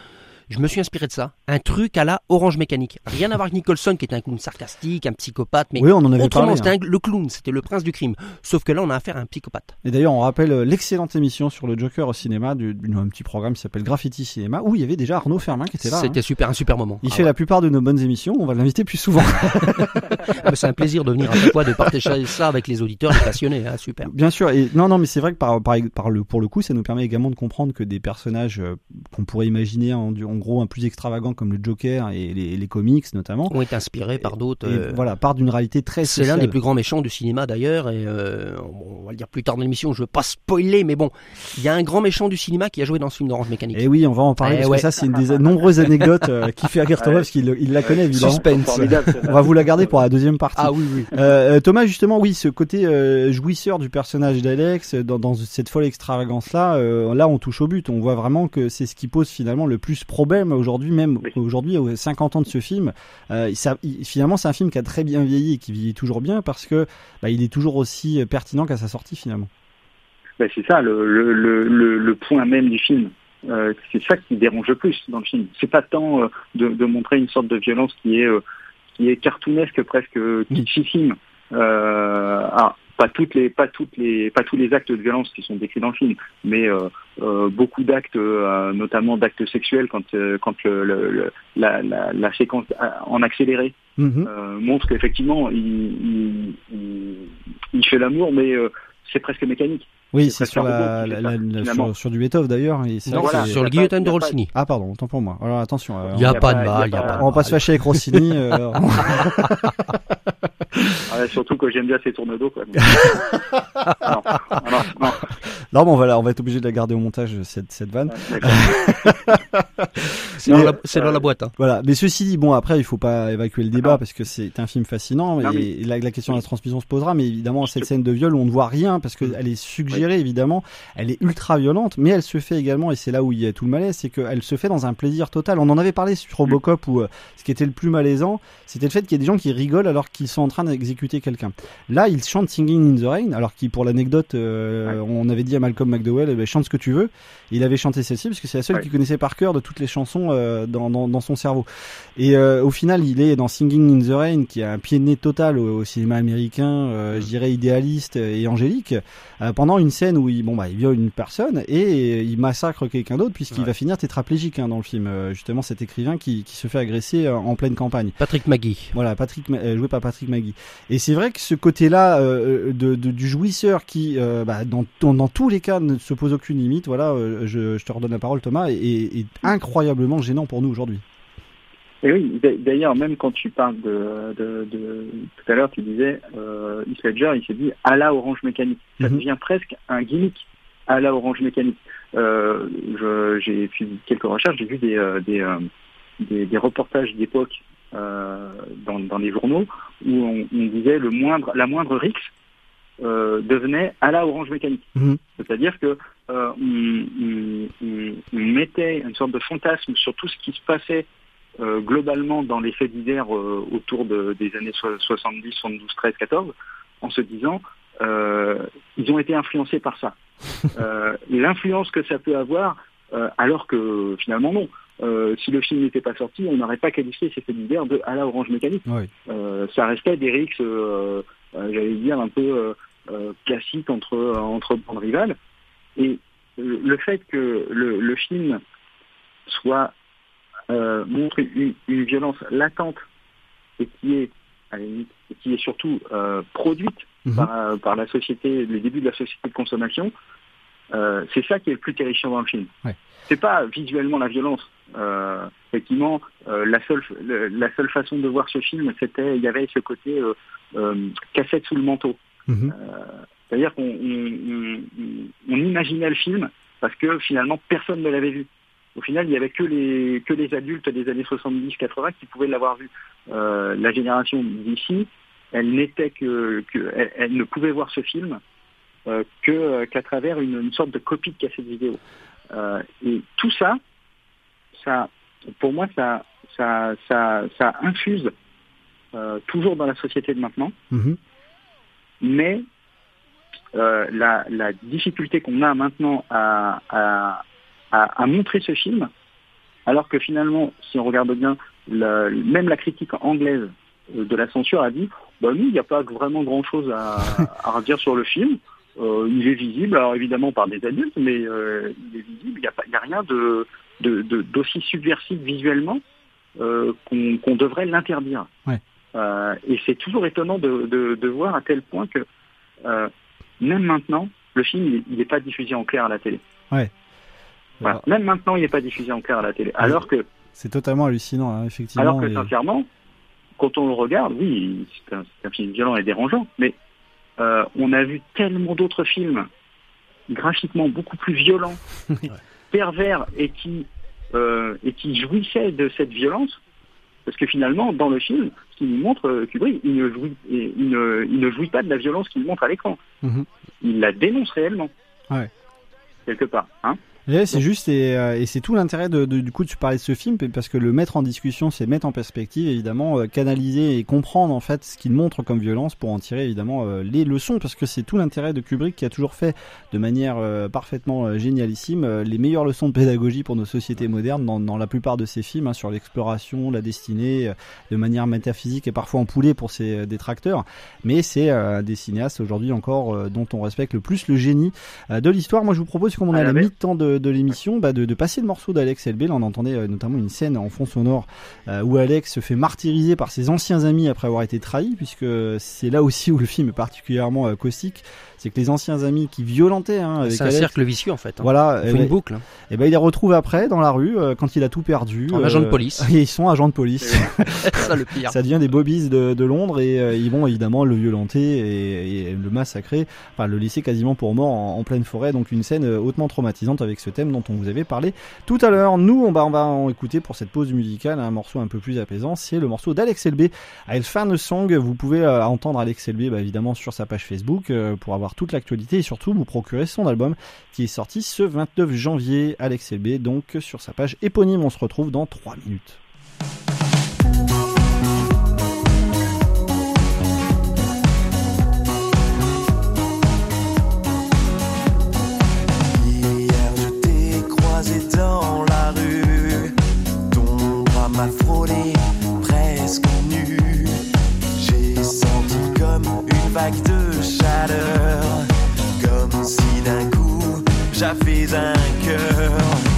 Je me suis inspiré de ça, un truc à la Orange Mécanique. Rien à voir avec Nicholson qui était un clown sarcastique, un psychopathe, mais Oui, on en avait autrement, c'était hein. le clown, c'était le prince du crime. Sauf que là, on a affaire à un psychopathe. Et d'ailleurs, on rappelle euh, l'excellente émission sur le Joker au cinéma, du, un petit programme qui s'appelle Graffiti Cinéma, où il y avait déjà Arnaud Fermin qui était là. hein. C'était super, un super moment. Il Ah fait ouais. la plupart de nos bonnes émissions, on va l'inviter plus souvent. Ah, c'est un plaisir de venir à chaque fois de partager ça avec les auditeurs, les passionnés, hein, super. Bien sûr, et non, non, mais c'est vrai que par, par, par le, pour le coup, ça nous permet également de comprendre que des personnages euh, qu'on pourrait imaginer en, en gros un plus extravagants comme le Joker et les, les comics notamment. Ont été inspirés par d'autres. Euh, voilà, part d'une réalité très C'est l'un des plus grands méchants du cinéma d'ailleurs, et euh, on va le dire plus tard dans l'émission, je veux pas spoiler, mais bon, il y a un grand méchant du cinéma qui a joué dans ce film d'Orange Mécanique. Et oui, on va en parler Eh parce ouais. que ça, c'est une des nombreuses anecdotes euh, qui fait rire Thomas parce qu'il il la connaît évidemment. Suspense. On va vous la garder pour la deuxième partie. Ah oui, oui. Thomas, justement, oui, ce côté euh, jouisseur du personnage d'Alex, dans, dans cette folle extravagance-là, euh, là, on touche au but. On voit vraiment que c'est ce qui pose finalement le plus problème aujourd'hui, même Oui. aujourd'hui, aux 50 ans de ce film. Euh, ça, il- finalement, c'est un film qui a très bien vieilli et qui vieillit toujours bien parce que bah, il est toujours aussi pertinent qu'à sa sortie finalement. Ben, c'est ça le, le, le, le, le point même du film. Euh, c'est ça qui dérange le plus dans le film. C'est pas tant euh, de, de montrer une sorte de violence qui est euh, qui est cartoonesque, presque kitschissime. Ah, pas toutes les pas toutes les pas tous les actes de violence qui sont décrits dans le film, mais euh, euh, beaucoup d'actes, euh, notamment d'actes sexuels quand euh, quand le, le- le- la, la, la séquence en accéléré Mhm. euh, montre qu'effectivement il, il, il, il fait l'amour, mais euh, c'est presque mécanique. Oui, c'est sur, la, la- la- la- du Beethoven d'ailleurs. Non, voilà. c'est- sur le guillotine de Rossini. Ah pardon, autant pour moi. Alors attention. Il n'y a y a pas de mal, on va pas se fâcher avec Rossini. euh, Ah, surtout que j'aime bien ces tournes d'eau. Quoi. non, non, non. Non, mais on va, la- on va être obligé de la garder au montage cette, cette vanne. Ouais. C'est dans, la, euh, c'est dans la boîte. Hein. Voilà, mais ceci dit, bon après il faut pas évacuer le débat Non. parce que c'est un film fascinant Non, et, mais- et la, la question de la transmission se posera, mais évidemment cette scène de viol on ne voit rien parce qu'elle est suggérée évidemment, elle est ultra violente, mais elle se fait également et c'est là où il y a tout le malaise, c'est qu'elle se fait dans un plaisir total. On en avait parlé sur Robocop où euh, ce qui était le plus malaisant, c'était le fait qu'il y ait des gens qui rigolent alors qu'ils sont en train d'exécuter quelqu'un. Là, il chante Singing in the Rain, alors qu'il pour l'anecdote, euh, on avait dit à Malcolm McDowell, eh ben, chante ce que tu veux. Il avait chanté celle-ci parce que c'est la seule Ouais. qu'il connaissait par cœur de toutes les chansons euh, dans, dans, dans son cerveau. Et euh, au final, il est dans Singing in the Rain, qui a un pied de nez total au, au cinéma américain, je dirais idéaliste et angélique, pendant une scène où il, bon, bah, il viole une personne et il massacre quelqu'un d'autre puisqu'il Ouais. va finir tétraplégique hein, dans le film. Justement, cet écrivain qui, qui se fait agresser en pleine campagne. Patrick Magui. Voilà, Patrick, joué par Patrick Magui. Et c'est vrai que ce côté-là euh, de, de- du jouisseur qui, euh, bah, dans, dans, dans tous les cas, ne se pose aucune limite, voilà, euh, je, je te redonne la parole Thomas, est, est incroyablement gênant pour nous aujourd'hui. Et oui, d'a- d'ailleurs, même quand tu parles de, de, de tout à l'heure, tu disais, euh, Heath Ledger, il s'est dit à la Orange Mécanique. Ça Mhm. devient presque un gimmick à la Orange Mécanique. Euh, j'ai fait quelques recherches, j'ai vu des, euh, des, euh, des, des reportages d'époque euh, dans, dans les journaux où on, on disait le moindre, la moindre rixe euh, devenait à la Orange Mécanique. Mhm. C'est-à-dire que euh, on, on- on- mettait une sorte de fantasme sur tout ce qui se passait euh, globalement dans les faits divers euh, autour de- des années so- 70, 72, 13, 14, en se disant euh, ils ont été influencés par ça. Euh, L'influence que ça peut avoir, euh, alors que finalement non. Euh, si le film n'était pas sorti, on n'aurait pas qualifié ces faits divers de à la Orange Mécanique. Oui. Euh, ça restait des rixes, euh, j'allais dire, un peu classiques entre, entre bandes rivales. Et le fait que le, le film soit montre une, une violence latente et qui est, à la limite, et qui est surtout produite Mhm. par, par la société, les débuts de la société de consommation, euh, c'est ça qui est le plus terrifiant dans le film. Ouais. C'est pas visuellement la violence. Euh, effectivement, euh, la seule le- la seule façon de voir ce film, c'était il y avait ce côté euh, euh, cassette sous le manteau. Mhm. C'est-à-dire qu'on on, on- on imaginait le film parce que finalement personne ne l'avait vu. Au final, il n'y avait que les que les adultes des années 70-80 qui pouvaient l'avoir vu. Euh, la génération d'ici, elle n'était que, que elle, elle ne pouvait voir ce film que qu'à travers une, une sorte de copie de cassette vidéo. Euh, et tout ça, ça, pour moi, ça ça ça, ça infuse euh, toujours dans la société de maintenant Mhm. mais euh, la, la difficulté qu'on a maintenant à, à, à, à montrer ce film, alors que finalement, si on regarde bien, la- même la critique anglaise euh, de la censure a dit, bah nous, il n'y a pas vraiment grand-chose à, à redire sur le film. Euh, il est visible, alors évidemment par des adultes, mais euh, il est visible. Il n'y a, pas- il y a rien de de- de- d'aussi subversif visuellement euh, qu'on qu'on devrait l'interdire. Ouais. Et c'est toujours étonnant de, voir à tel point que même maintenant, le film il n'est pas diffusé en clair à la télé. Voilà. Même maintenant, il n'est pas diffusé en clair à la télé. Alors que, C'est totalement hallucinant, hein, effectivement. alors que et- sincèrement, quand on le regarde, oui, c'est un, c'est un film violent et dérangeant, mais euh, on a vu tellement d'autres films graphiquement beaucoup plus violents, pervers et qui euh, et qui jouissaient de cette violence. Parce que finalement, dans le film, ce qu'il nous montre, euh, Kubrick, il ne, jouit, il, ne, il ne jouit pas de la violence qu'il montre à l'écran. Mhm. Il la dénonce réellement. Ouais. Quelque part. Hein Ouais, c'est juste et, euh, et c'est tout l'intérêt de, de- du coup de tu parlais de ce film parce que le mettre en discussion c'est mettre en perspective évidemment euh, canaliser et comprendre en fait ce qu'il montre comme violence pour en tirer évidemment euh, les leçons parce que c'est tout l'intérêt de Kubrick qui a toujours fait de manière euh, parfaitement euh, génialissime euh, les meilleures leçons de pédagogie pour nos sociétés modernes dans, dans la plupart de ses films hein, sur l'exploration la destinée euh, de manière métaphysique et parfois empoulée pour ses euh, détracteurs. Mais c'est euh, des cinéastes aujourd'hui encore euh, dont on respecte le plus le génie euh, de l'histoire. Moi je vous propose comme on Ah, a la mi-temps de, de l'émission bah, de, passer le morceau d'Alex Elbé là on entendait euh, notamment une scène en fond sonore euh, où Alex se fait martyriser par ses anciens amis après avoir été trahi puisque c'est là aussi où le film est particulièrement euh, c'est que les anciens amis qui violentaient hein, avec C'est un Alex cercle vicieux en fait. hein. voilà et fait ben, une boucle. hein. et ben il les retrouve après dans la rue euh, quand il a tout perdu En agent de police. et ils sont agents de police ça le pire. ça devient des bobbies de, de Londres et euh, ils vont évidemment le violenter et, et le massacrer, enfin le laisser quasiment pour mort en, en pleine forêt. Donc une scène euh, hautement traumatisante avec ce thème dont on vous avait parlé tout à l'heure. Nous, on va, on va en écouter pour cette pause musicale un morceau un peu plus apaisant. C'est le morceau d'Alex Elbé. I'll Fan a Song. Vous pouvez euh, entendre Alex Elbé bah, évidemment sur sa page Facebook euh, pour avoir toute l'actualité et surtout vous procurer son album qui est sorti ce 29 janvier. Alex Elbé donc sur sa page éponyme. On se retrouve dans 3 minutes. Dans la rue, ton bras m'a frôlé presque nu. Vague de chaleur, comme si d'un coup j'avais un cœur.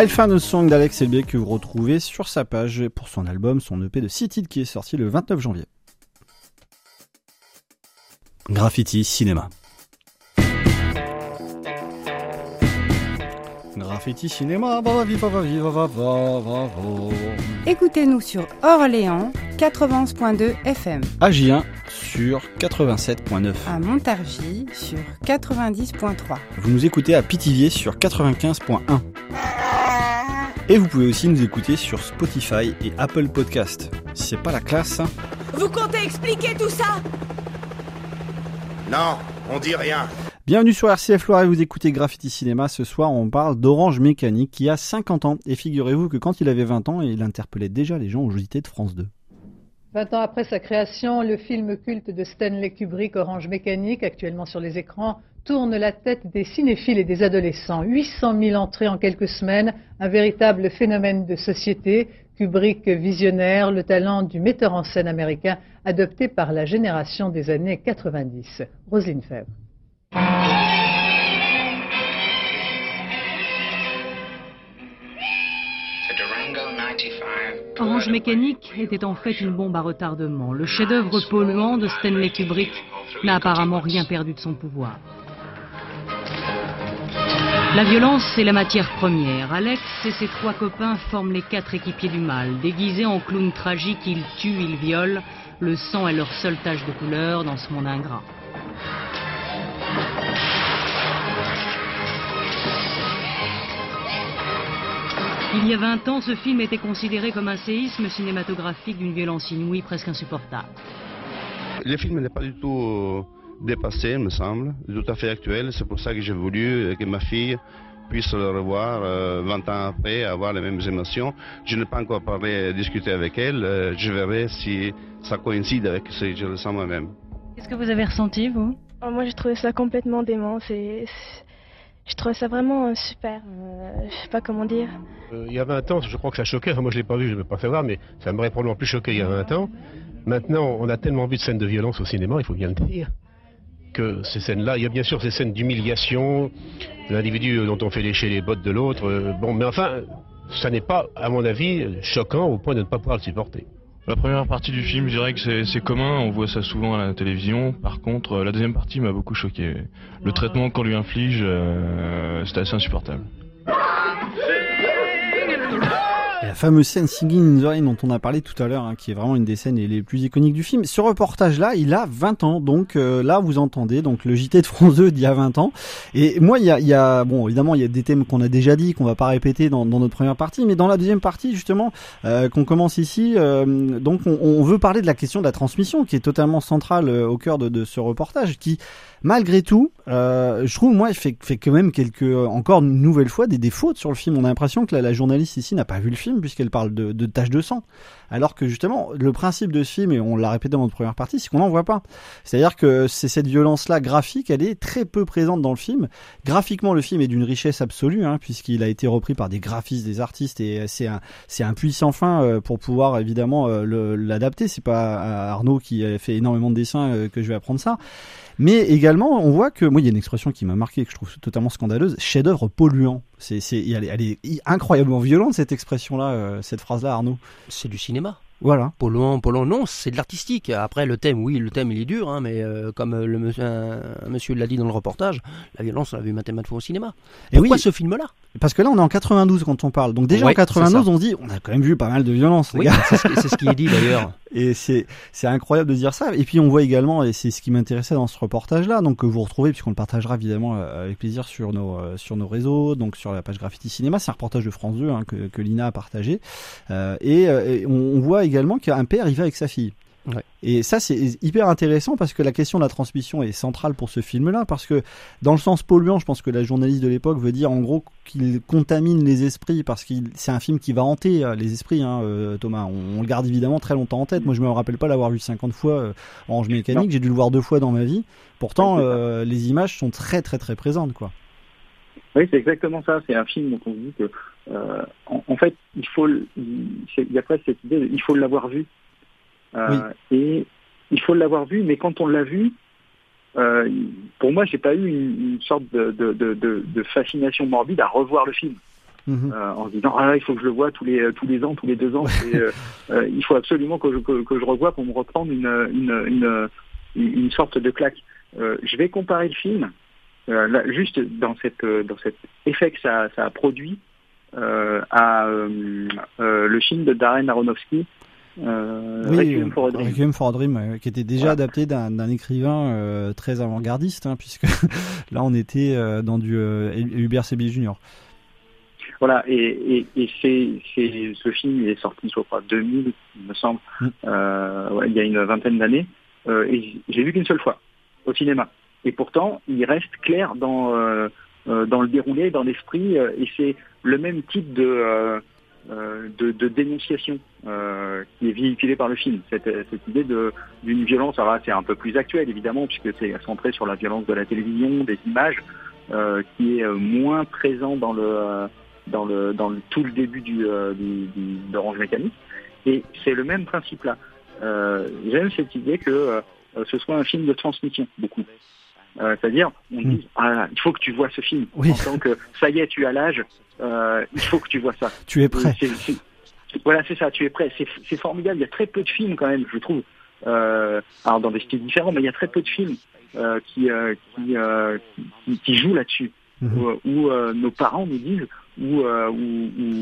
Alpha No Song d'Alex Elbé que vous retrouvez sur sa page pour son album, son EP de 6 titres qui est sorti le 29 janvier. Graffiti Cinéma. Graffiti Cinéma. Écoutez-nous sur Orléans 91.2 FM, AJ1 sur 87.9. à Montargis sur 90.3. Vous nous écoutez à Pithiviers sur 95.1. Et vous pouvez aussi nous écouter sur Spotify et Apple Podcast. C'est pas la classe, hein, Vous comptez expliquer tout ça? Non, on dit rien. Bienvenue sur RCF Loire et vous écoutez Graffiti Cinéma. Ce soir, on parle d'Orange Mécanique qui a 50 ans. Et figurez-vous que quand il avait 20 ans, il interpellait déjà les gens au JT de France 2. 20 ans après sa création, le film culte de Stanley Kubrick, Orange Mécanique, actuellement sur les écrans, tourne la tête des cinéphiles et des adolescents. 800 000 entrées en quelques semaines, un véritable phénomène de société. Kubrick visionnaire, le talent du metteur en scène américain adopté par la génération des années 90. Roselyne Fèvre. Orange Mécanique était en fait une bombe à retardement, le chef-d'œuvre polluant de Stanley Kubrick n'a apparemment rien perdu de son pouvoir. La violence est la matière première. Alex et ses trois copains forment les quatre équipiers du mal. Déguisés en clowns tragiques, ils tuent, ils violent. Le sang est leur seule tache de couleur dans ce monde ingrat. Il y a 20 ans, ce film était considéré comme un séisme cinématographique d'une violence inouïe presque insupportable. Le film n'est pas du tout euh, dépassé, me semble, tout à fait actuel. C'est pour ça que j'ai voulu que ma fille puisse le revoir euh, 20 ans après, avoir les mêmes émotions. Je n'ai pas encore parlé, discuté avec elle. Euh, je verrai si ça coïncide avec ce que je ressens moi-même. Qu'est-ce que vous avez ressenti, vous? Oh, Moi, j'ai trouvé ça complètement dément. C'est, je trouve ça vraiment euh, super. Euh, je sais pas comment dire. Euh, il y a 20 ans, je crois que ça choquait. Enfin, moi, je l'ai pas vu, je ne peux pas savoir, mais ça m'aurait probablement plus choqué il y a 20 ans. Maintenant, on a tellement vu de scènes de violence au cinéma, il faut bien le dire, que ces scènes-là, il y a bien sûr ces scènes d'humiliation, de l'individu dont on fait lécher les bottes de l'autre. euh, bon, mais enfin, ça n'est pas, à mon avis, choquant au point de ne pas pouvoir le supporter. La première partie du film, je dirais que c'est- c'est commun, on voit ça souvent à la télévision. Par contre, euh, la deuxième partie m'a beaucoup choqué. Le traitement qu'on lui inflige, euh, c'était assez insupportable. La fameuse scène Singing in the Rain dont on a parlé tout à l'heure, hein, qui est vraiment une des scènes les plus iconiques du film. Ce reportage-là, il a 20 ans, donc euh, là vous entendez donc le JT de France 2 d'il y a 20 ans. Et moi, il y a, y a bon, évidemment, il y a des thèmes qu'on a déjà dit, qu'on va pas répéter dans, dans notre première partie, mais dans la deuxième partie justement, euh, qu'on commence ici, euh, donc on, on veut parler de la question de la transmission, qui est totalement centrale euh, au cœur de, de ce reportage, qui malgré tout, euh, je trouve moi, fait, fait quand même quelques, encore une nouvelle fois, des, des sur le film. On a l'impression que la, la journaliste ici n'a pas vu le film puisqu'elle parle de, taches de sang. Alors que justement, le principe de ce film, et on l'a répété dans notre première partie, c'est qu'on n'en voit pas. C'est-à-dire que c'est cette violence-là graphique, elle est très peu présente dans le film. Graphiquement, le film est d'une richesse absolue, hein, puisqu'il a été repris par des graphistes, des artistes, et c'est un, c'est un puissant fin euh, pour pouvoir évidemment euh, l'adapter. C'est pas euh, Arnaud qui fait énormément de dessins que je vais apprendre ça. Mais également, on voit que, moi, il y a une expression qui m'a marqué, que je trouve totalement scandaleuse, chef-d'œuvre polluant. C'est, c'est, elle, est- elle est incroyablement violente, cette expression-là, euh, cette phrase-là, Arnaud. C'est du cinéma. Voilà. Polluant, polluant, non, c'est de l'artistique. Après, le thème, oui, le thème, il est dur, hein, mais euh, comme euh, le monsieur, un, un monsieur l'a dit dans le reportage, la violence, on l'a vu maintes et maintes fois au cinéma. Et Pourquoi oui. ce film-là? Parce que là, on est en 92 quand on parle. Donc déjà Ouais, en 92, c'est ça. on se dit, on a quand même vu pas mal de violence. Oui, c'est ce, qui- c'est ce qui est dit d'ailleurs. Et c'est c'est incroyable de dire ça. Et puis on voit également, et c'est ce qui m'intéressait dans ce reportage-là, donc que vous retrouvez puisqu'on le partagera évidemment euh, avec plaisir sur nos euh, sur nos réseaux, donc sur la page Graffiti Cinéma. C'est un reportage de France 2 hein, que que Lina a partagé. Euh, et, et on, on voit également qu'un père il va avec sa fille. Ouais. Et ça, c'est hyper intéressant parce que la question de la transmission est centrale pour ce film-là. Parce que, dans le sens polluant, je pense que la journaliste de l'époque veut dire en gros qu'il contamine les esprits parce que c'est un film qui va hanter euh, les esprits, hein, euh, Thomas. On, on le garde évidemment très longtemps en tête. Moi, je me rappelle pas l'avoir vu 50 fois euh, Orange Mécanique. J'ai dû le voir deux fois dans ma vie. Pourtant, Ouais, euh, les images sont très, très, très présentes, quoi. Oui, c'est exactement ça. C'est un film dont on se dit que, euh, en, en fait, il faut, il y a presque cette idée, de, il faut l'avoir vu. Euh, Et il faut l'avoir vu, mais quand on l'a vu, euh, pour moi, j'ai pas eu une, une sorte de, de, de, de, de fascination morbide à revoir le film. Mhm. Euh, en se disant ah il faut que je le vois tous les tous les ans tous les deux ans. Et, euh, il faut absolument que je, que, que je revoie pour me reprendre une une, une, une, sorte de claque. Je vais comparer le film. Là, juste dans cette dans cet effet que ça, ça a produit à le film de Darren Aronofsky euh, Oui, Requiem for a Dream. Requiem for a Dream, qui était déjà adapté d'un écrivain euh, très avant-gardiste, hein, puisque là on était euh, dans du euh, Hubert Sébier Junior. Voilà, et, et, et c'est, ce film il est sorti, je crois, 2000, il me semble, euh, ouais, il y a une vingtaine d'années, euh, et j'ai vu qu'une seule fois, au cinéma. Et pourtant, il reste clair dans, euh, euh, dans le déroulé, dans l'esprit, euh, et c'est le même type de, euh, euh, de, de dénonciation euh, qui est véhiculé par le film. Cette, cette idée d'une violence, alors c'est un peu plus actuel évidemment, puisque c'est centré sur la violence de la télévision, des images, euh, qui est euh, moins présent dans le euh, dans le dans le, tout le début du, euh, du, du- Mécanique. Et c'est le même principe là. Euh, j'aime cette idée que euh, ce soit un film de transmission beaucoup. Euh, c'est-à-dire, on dit, ah, il faut que tu vois ce film. Oui. En tant que, ça y est, tu as l'âge, euh, il faut que tu vois ça. Tu es prêt. Voilà, c'est ça, tu es prêt. C'est formidable. Il y a très peu de films quand même, je trouve. Euh, alors dans des styles différents, mais il y a très peu de films euh, qui, euh, qui, euh, qui, qui jouent là-dessus. Mhm. Où, où, euh, nos parents nous disent, ou euh, ou,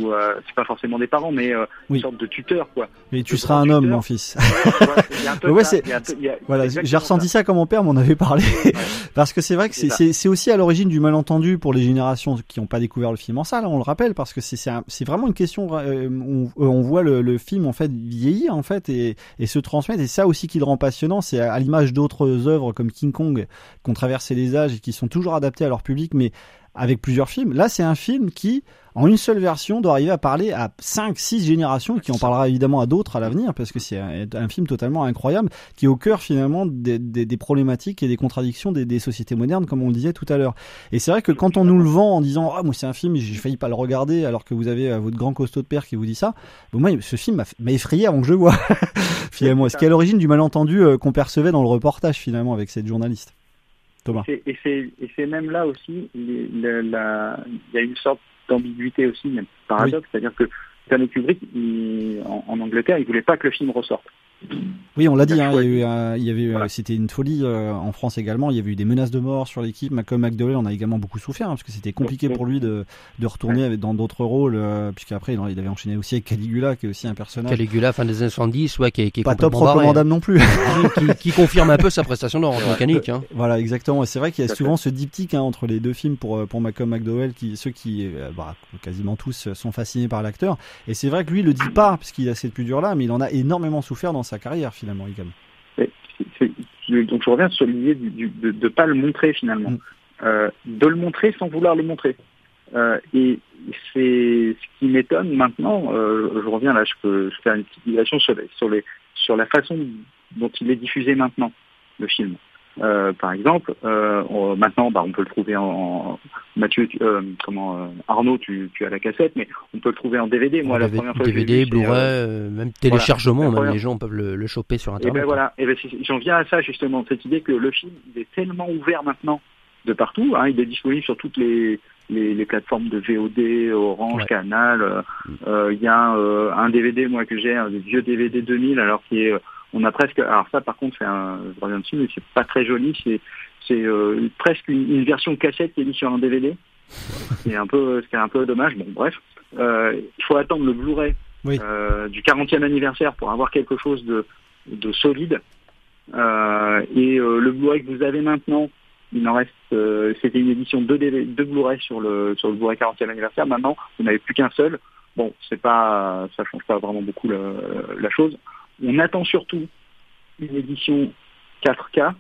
ou, euh, c'est pas forcément des parents, mais euh, une sorte de tuteur, quoi. Mais tu seras un homme, tuteur. mon fils. Ouais, ça, c'est- voilà, j'ai ressenti ça. quand mon père m'en avait parlé, parce que c'est vrai que C'est ça. aussi à l'origine du malentendu pour les générations qui n'ont pas découvert le film en salle. hein, on le rappelle parce que c'est un- vraiment une question. euh, on, euh, on voit le, le film en fait vieillir en fait et, et se transmettre. Et ça aussi qui le rend passionnant, c'est à, à l'image d'autres œuvres comme King Kong qui ont traversé les âges et qui sont toujours adaptés à leur public, mais avec plusieurs films. Là, c'est un film qui, en une seule version, doit arriver à parler à 5, 6 générations, qui en parlera évidemment à d'autres à l'avenir, parce que c'est un, film totalement incroyable, qui est au cœur finalement des, problématiques et des contradictions des, sociétés modernes, comme on le disait tout à l'heure. Et c'est vrai que quand on nous le vend en disant, ah, moi c'est un film, j'ai failli pas le regarder, alors que vous avez euh, votre grand costaud de père qui vous dit ça, bon, moi, ce film m'a effrayé avant que je le voie, finalement. Ce qui est à l'origine du malentendu euh, qu'on percevait dans le reportage, finalement, avec cette journaliste. Thomas. Et c'est même là aussi, il y a une sorte d'ambiguïté aussi, même paradoxe, c'est-à-dire que Stanley Kubrick, il- en, en Angleterre, il voulait pas que le film ressorte. Oui, on l'a dit, hein, il y a eu, un- il y avait, eu, c'était une folie euh, en France également. Il y avait eu des menaces de mort sur l'équipe. Malcolm McDowell en a également beaucoup souffert hein, parce que c'était compliqué pour lui de, de retourner avec, dans d'autres rôles, euh, puisqu'après il, avait enchaîné aussi avec Caligula, qui est aussi un personnage. Caligula, fin des années 70, ouais, qui est, qui est Pas top recommandable hein. non plus. qui, qui confirme un peu sa prestation d'orange mécanique. Hein. Voilà, exactement. Et c'est vrai qu'il y a souvent ce diptyque hein, entre les deux films pour, euh, pour Malcolm McDowell, qui, ceux qui, euh, bah, quasiment tous, sont fascinés par l'acteur. Et c'est vrai que lui, il le dit pas, parce qu'il a cette plus dure là, mais il en a énormément souffert dans sa carrière, finalement, également. Donc je reviens sur l'idée de ne pas le montrer finalement, Euh, de le montrer sans vouloir le montrer. Euh, et c'est ce qui m'étonne maintenant. euh, je reviens là, je peux fais une petite digression sur, les, sur, les, sur la façon dont il est diffusé maintenant le film. Euh, par exemple, euh, on- maintenant, bah, on peut le trouver en, en- Mathieu, tu- euh, comment euh, Arnaud, tu, tu as la cassette, mais on peut le trouver en DVD. Moi, la DVD, première fois DVD, Blu-ray, euh, euh, même téléchargement, même première- les gens peuvent le, le choper sur et Internet. ben voilà, et ben c'est- j'en viens à ça justement, cette idée que le film il est tellement ouvert maintenant de partout, hein, il est disponible sur toutes les, les, les plateformes de VOD, Orange, Canal. euh, euh, Il y a euh, un DVD moi que j'ai, un vieux DVD 2000, alors qui est, euh, on a presque, alors ça par contre c'est un, je reviens dessus, mais c'est pas très joli, c'est c'est euh, presque une, une version cassette qui est mise sur un DVD. C'est un peu, ce qui est un peu dommage. Bon bref, Euh, il faut attendre le Blu-ray euh, du 40e anniversaire pour avoir quelque chose de, de solide. Euh, et euh, le Blu-ray que vous avez maintenant, il en reste, euh, c'était une édition de, DVD de Blu-ray sur le sur le Blu-ray 40e anniversaire. Maintenant, vous n'avez plus qu'un seul. Bon, c'est pas, ça change pas vraiment beaucoup la chose. On attend surtout une édition 4K.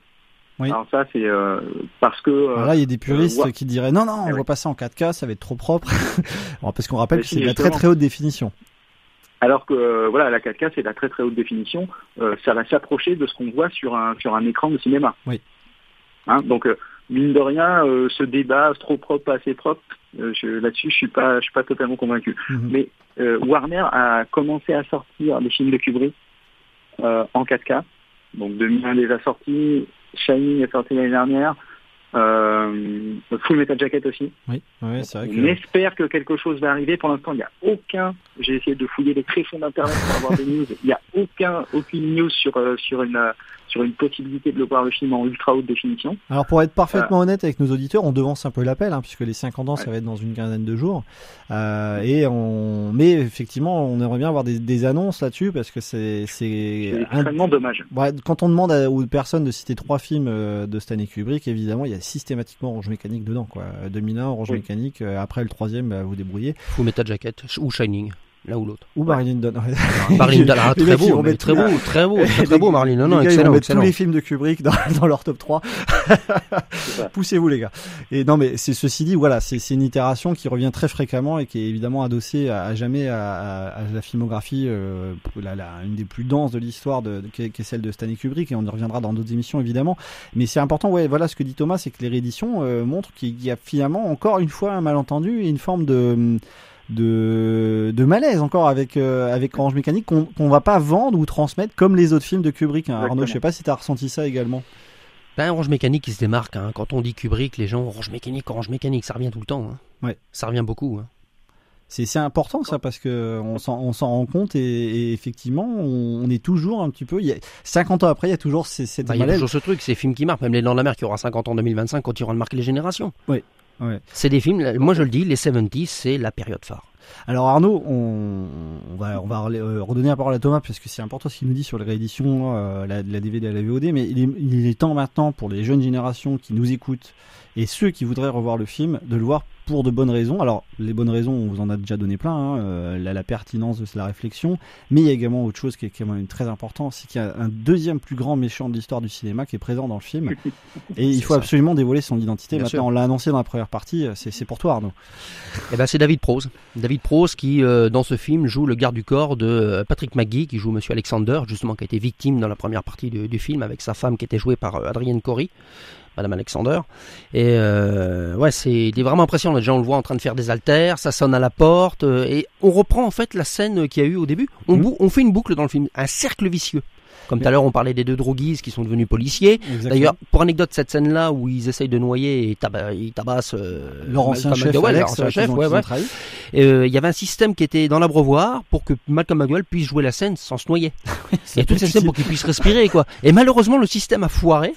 Alors ça, c'est euh, parce que euh, là, il y a des puristes euh, ouais. qui diraient non, non, on Eh voit oui. pas ça en 4K, ça va être trop propre. Alors, parce qu'on rappelle Mais que si, c'est de la très très haute définition. Alors que euh, voilà, la 4K c'est de la très très haute définition. Euh, ça va s'approcher de ce qu'on voit sur un sur un écran de cinéma. Oui. Hein, donc euh, mine de rien, euh, ce débat trop propre, pas assez propre, euh, là-dessus je suis pas je suis pas totalement convaincu. Mais euh, Warner a commencé à sortir les films de Kubrick euh, en 4K. Donc 2001 déjà sorti, Shining est sorti l'année dernière, euh, Full Metal Jacket aussi. Oui, ouais, c'est vrai On que. espère que quelque chose va arriver. Pour l'instant, il n'y a aucun. J'ai essayé de fouiller les tréfonds d'internet pour avoir des news. Il n'y a aucun, aucune news sur euh, sur une euh, sur une possibilité de le voir le film en ultra haute définition. Alors pour être parfaitement honnête avec nos auditeurs, on devance un peu l'appel, hein, puisque les 50 ans, ça va être dans une quinzaine de jours. Euh, et on, mais effectivement, on aimerait bien avoir des, des annonces là-dessus, parce que c'est c'est extrêmement dommage. Ouais, quand on demande à- aux personnes de citer trois films euh, de Stanley Kubrick, évidemment, il y a systématiquement Orange Mécanique dedans, quoi. 2001, Orange Mécanique. euh, après le troisième, bah, vous débrouillez. Full Metal Jacket ou Shining, l'un ou l'autre. Ou Marilyn Dunn. Marilyn Dunn, ah, très ils beau, très beau, très beau, très, beau, Marilyn. Ils excellent, excellent. tous les films de Kubrick dans, leur top 3. Poussez-vous, les gars. Et non, mais c'est ceci dit, voilà, c'est une itération qui revient très fréquemment et qui est évidemment adossée à, jamais à, la filmographie, euh, la, la- une des plus denses de l'histoire, de, de- qui, est, qui est celle de Stanley Kubrick, et on y reviendra dans d'autres émissions évidemment. Mais c'est important, ouais, voilà ce que dit Thomas, c'est que les rééditions euh, montrent qu'il y a finalement encore une fois un malentendu et une forme de de, de malaise encore avec euh, avec Orange Mécanique qu'on qu'on va pas vendre ou transmettre comme les autres films de Kubrick. hein. Arnaud, je sais pas si tu as ressenti ça également. Ben, Orange Mécanique qui se démarque. hein. Quand on dit Kubrick, les gens Orange Mécanique, Orange Mécanique, ça revient tout le temps. hein. Ouais. Ça revient beaucoup. hein. C'est important ça parce que on s'en rend compte et, et effectivement on, on est toujours un petit peu. Il y a, 50 ans après, il y a toujours cette Bah, Il y a malaise. toujours ce truc, ces films qui marquent, même Les Dents de la Mer qui aura 50 ans en 2025 continueront de marquer les générations. Oui. Ouais. C'est des films, moi je le dis, les 70s, c'est la période phare. Alors Arnaud, on, on va, on va rela- euh, redonner la parole à Thomas parce que c'est important ce qu'il nous dit sur les rééditions, euh, la, la DVD et la VOD, mais il est, il est temps maintenant pour les jeunes générations qui nous écoutent et ceux qui voudraient revoir le film de le voir pour de bonnes raisons. Alors les bonnes raisons, on vous en a déjà donné plein, hein, euh, la, la pertinence de la réflexion, mais il y a également autre chose qui est quand même très important, c'est qu'il y a un deuxième plus grand méchant de l'histoire du cinéma qui est présent dans le film et il faut ça. absolument dévoiler son identité. Bien Maintenant, sûr. on l'a annoncé dans la première partie, c'est c'est pour toi Arnaud. Eh ben, c'est David Prose. David Prose qui, euh, dans ce film, joue le garde du corps de euh, Patrick McGee, qui joue Monsieur Alexander, justement, qui a été victime dans la première partie du, du film avec sa femme qui était jouée par euh, Adrienne Cory, Madame Alexander. Et euh, ouais, c'est il est vraiment impressionnant. Déjà, on le voit en train de faire des haltères, ça sonne à la porte, euh, et on reprend en fait la scène qu'il y a eu au début. On, bou- on fait une boucle dans le film, un cercle vicieux. Comme tout à l'heure, on parlait des deux droguistes qui sont devenus policiers. D'ailleurs, pour anecdote, cette scène-là où ils essayent de noyer et taba- ils tabassent euh, Leur ancien chef, McDowell, Alex, leur ancien chef, ouais, ouais. euh, Il y avait un système qui était dans l'abreuvoir pour que Malcolm McDowell puisse jouer la scène sans se noyer. Il y a tout le système pour qu'il puisse respirer, quoi. Et malheureusement, le système a foiré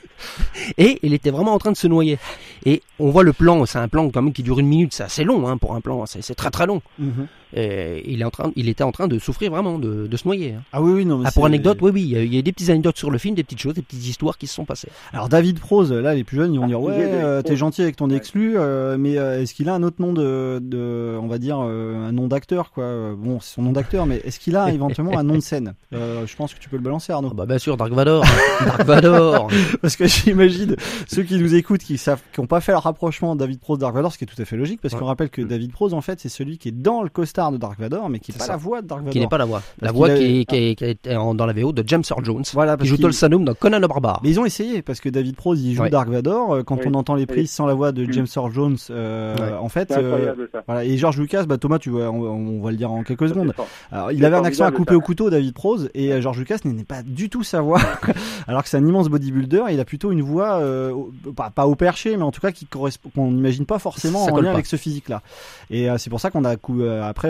et il était vraiment en train de se noyer. Et on voit le plan, c'est un plan quand même qui dure une minute, c'est assez long hein, pour un plan, c'est c'est très très long. Mhm. Et il, est en train, il était en train de souffrir vraiment, de, de se noyer. hein. Ah oui, oui, non, mais Ah, pour anecdote, oui, oui, il y, a, il y a des petites anecdotes sur le film, des petites choses, des petites histoires qui se sont passées. Alors David Prose, là les plus jeunes ils vont dire Ah, ouais David euh, t'es gentil avec ton exclu, euh, mais euh, est-ce qu'il a un autre nom de, de on va dire euh, un nom d'acteur quoi? Euh, Bon c'est son nom d'acteur, mais est-ce qu'il a éventuellement un nom de scène? Euh, Je pense que tu peux le balancer Arnaud. bah bien sûr Dark Vador, Dark Vador. parce que j'imagine ceux qui nous écoutent qui savent qui n'ont pas fait le rapprochement Dark Prose Dark Vador, ce qui est tout à fait logique parce qu'on rappelle que David Prose en fait c'est celui qui est dans le costard de Dark Vador, mais qui est C'est pas ça. la voix de Dark Vador. Qui n'est pas la voix. La voix qui, est, qui, est, qui est en- dans la VO de James Earl Jones, Voilà, qui joue qu'il- Tolsanum dans Conan le Barbare. Mais ils ont essayé parce que David Prose il joue Ouais. Dark Vador euh, quand Oui. on entend les Oui. prises sans la voix de Mm. James Earl Jones euh, Ouais. en fait voilà et George Lucas bah Thomas tu vois on, on va le dire en quelques secondes. Alors, il avait un accent à couper au couteau David Prose et euh, George Lucas n'est pas du tout sa voix alors que c'est un immense bodybuilder il a plutôt une voix euh, pas, pas au perché mais en tout cas qui correspond qu'on n'imagine pas forcément Ça en lien pas. avec ce physique là et euh, c'est pour ça qu'on a cou-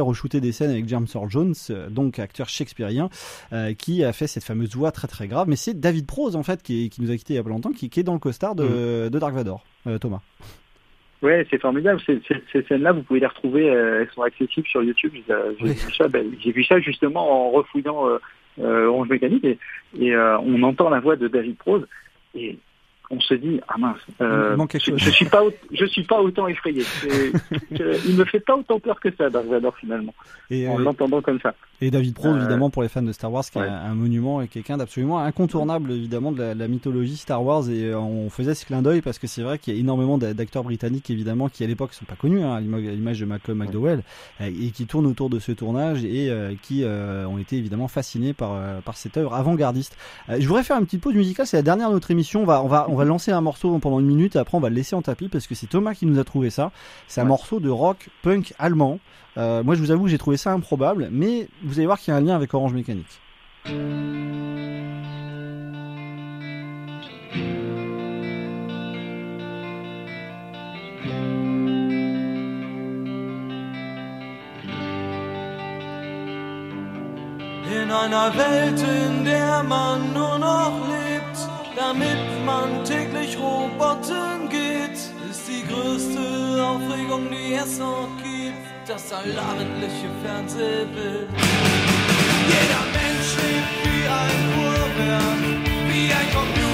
après re-shooté des scènes avec James Earl Jones euh, donc acteur shakespearien euh, qui a fait cette fameuse voix très très grave mais c'est David Prose en fait qui, nous a quitté il y a pas longtemps qui, qui est dans le costard de, Mm. de Dark Vador Euh, Thomas Ouais, c'est formidable. Ces, scènes-là, vous pouvez les retrouver. elles sont accessibles sur YouTube. J'ai j'ai vu ça. ben, vu ça justement en refouillant Orange Mécanique et, et on entend la voix de David Prose et on se dit ah mince. euh, je, je suis pas, je suis pas autant effrayé. Je- il me fait pas autant peur que ça, Dark Vador finalement. Et, en euh, l'entendant comme ça. Et David Prose, Euh, évidemment, pour les fans de Star Wars, qui ouais. est un, monument et quelqu'un d'absolument incontournable, évidemment, de la, mythologie Star Wars. Et on faisait ce clin d'œil parce que c'est vrai qu'il y a énormément d'a- d'acteurs britanniques, évidemment, qui à l'époque sont pas connus, hein, à l'ima- à l'image de Malcolm McDowell, et qui tournent autour de ce tournage et qui ont été évidemment fascinés par, par cette œuvre avant-gardiste. Je voudrais faire une petite pause musicale, c'est la dernière de notre émission. On va, on va, on va lancer un morceau pendant une minute et après on va le laisser en tapis parce que c'est Thomas qui nous a trouvé ça. C'est un morceau de rock punk allemand. Euh, moi, je vous avoue que j'ai trouvé ça improbable, mais vous allez voir qu'il y a un lien avec Orange Mécanique. In einer Welt, in der man nur noch lebt, damit man täglich Roboten geht, ist die größte Aufregung, die es noch gibt, das allabendliche Fernsehbild. Jeder Mensch lebt wie ein Uhrwerk, wie ein Computer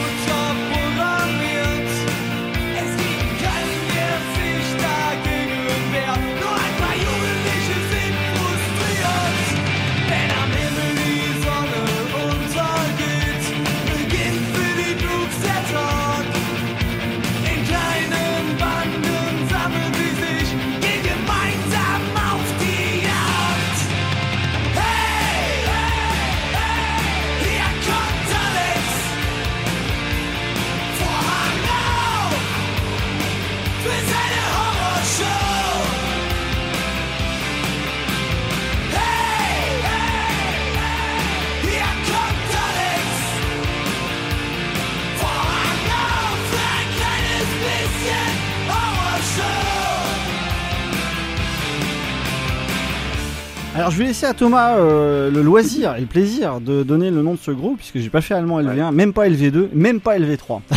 Alors je vais laisser à Thomas euh, le loisir et le plaisir de donner le nom de ce groupe puisque j'ai pas fait allemand LV1, même pas LV2, même pas LV3.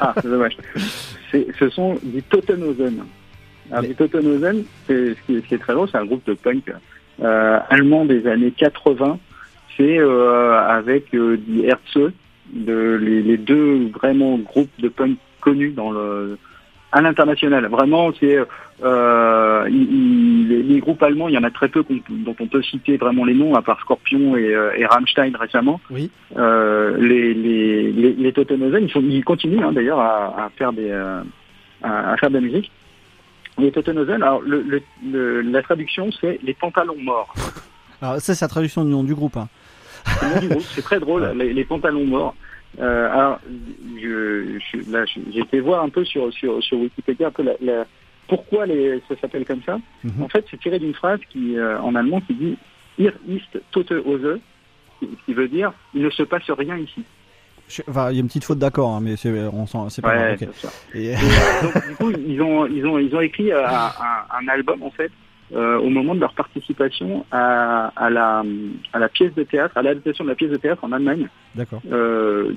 Ah, c'est dommage. Ce sont des Tottenhausen. Alors, des Tottenhausen, c'est- ce qui, est, ce qui est très drôle, c'est un groupe de punk euh, allemand des années 80. C'est euh, avec euh, die Herze, de, les, les deux vraiment groupes de punk connus dans le à l'international. Vraiment, c'est euh, il- il- les, groupes allemands, il y en a très peu dont on peut citer vraiment les noms, à part Scorpion et, euh, et Rammstein récemment. Oui. Euh, les, les, les, les ils, sont, ils continuent hein, d'ailleurs à, à faire des euh, à, à faire de la musique. Les Tottenhausen, alors le, le, le- la traduction c'est les pantalons morts. Alors ça c'est la traduction du nom du groupe. hein. C'est très drôle, les, les pantalons morts. Euh, alors, je, je- là, je- j'ai été voir un peu sur, sur, sur Wikipédia un peu la, la- pourquoi les, ça s'appelle comme ça. Mhm. En fait, c'est tiré d'une phrase qui, euh, en allemand qui dit "Hier ist tote Hose", qui veut dire "il ne se passe rien ici". Je- Enfin, il y a une petite faute d'accord, hein, mais c'est on s'en- c'est pas Ouais, grave. Et- Et, euh, donc, du coup, ils ont, ils ont, ils ont écrit euh, un album en fait euh, au moment de leur participation à, à la, à la pièce de théâtre, à l'adaptation de la pièce de théâtre en Allemagne, D'accord. euh,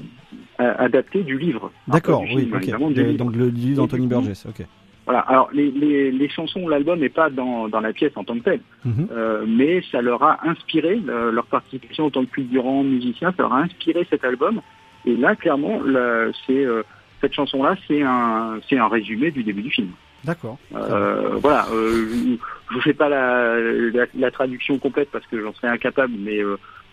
adaptée du livre. D'accord, oui, film, De- livre. donc le livre d'Anthony Burgess, ok. Voilà. Alors les, les, les chansons, l'album n'est pas dans, dans la pièce en tant que telle, Mhm. euh, mais ça leur a inspiré euh, leur participation en tant que figurant musicien, ça leur a inspiré cet album. Et là, clairement, là, c'est euh, cette chanson-là, c'est un, c'est un résumé du début du film. D'accord. Euh, voilà, euh, je vous fais pas la, la, la traduction complète parce que j'en serais incapable, mais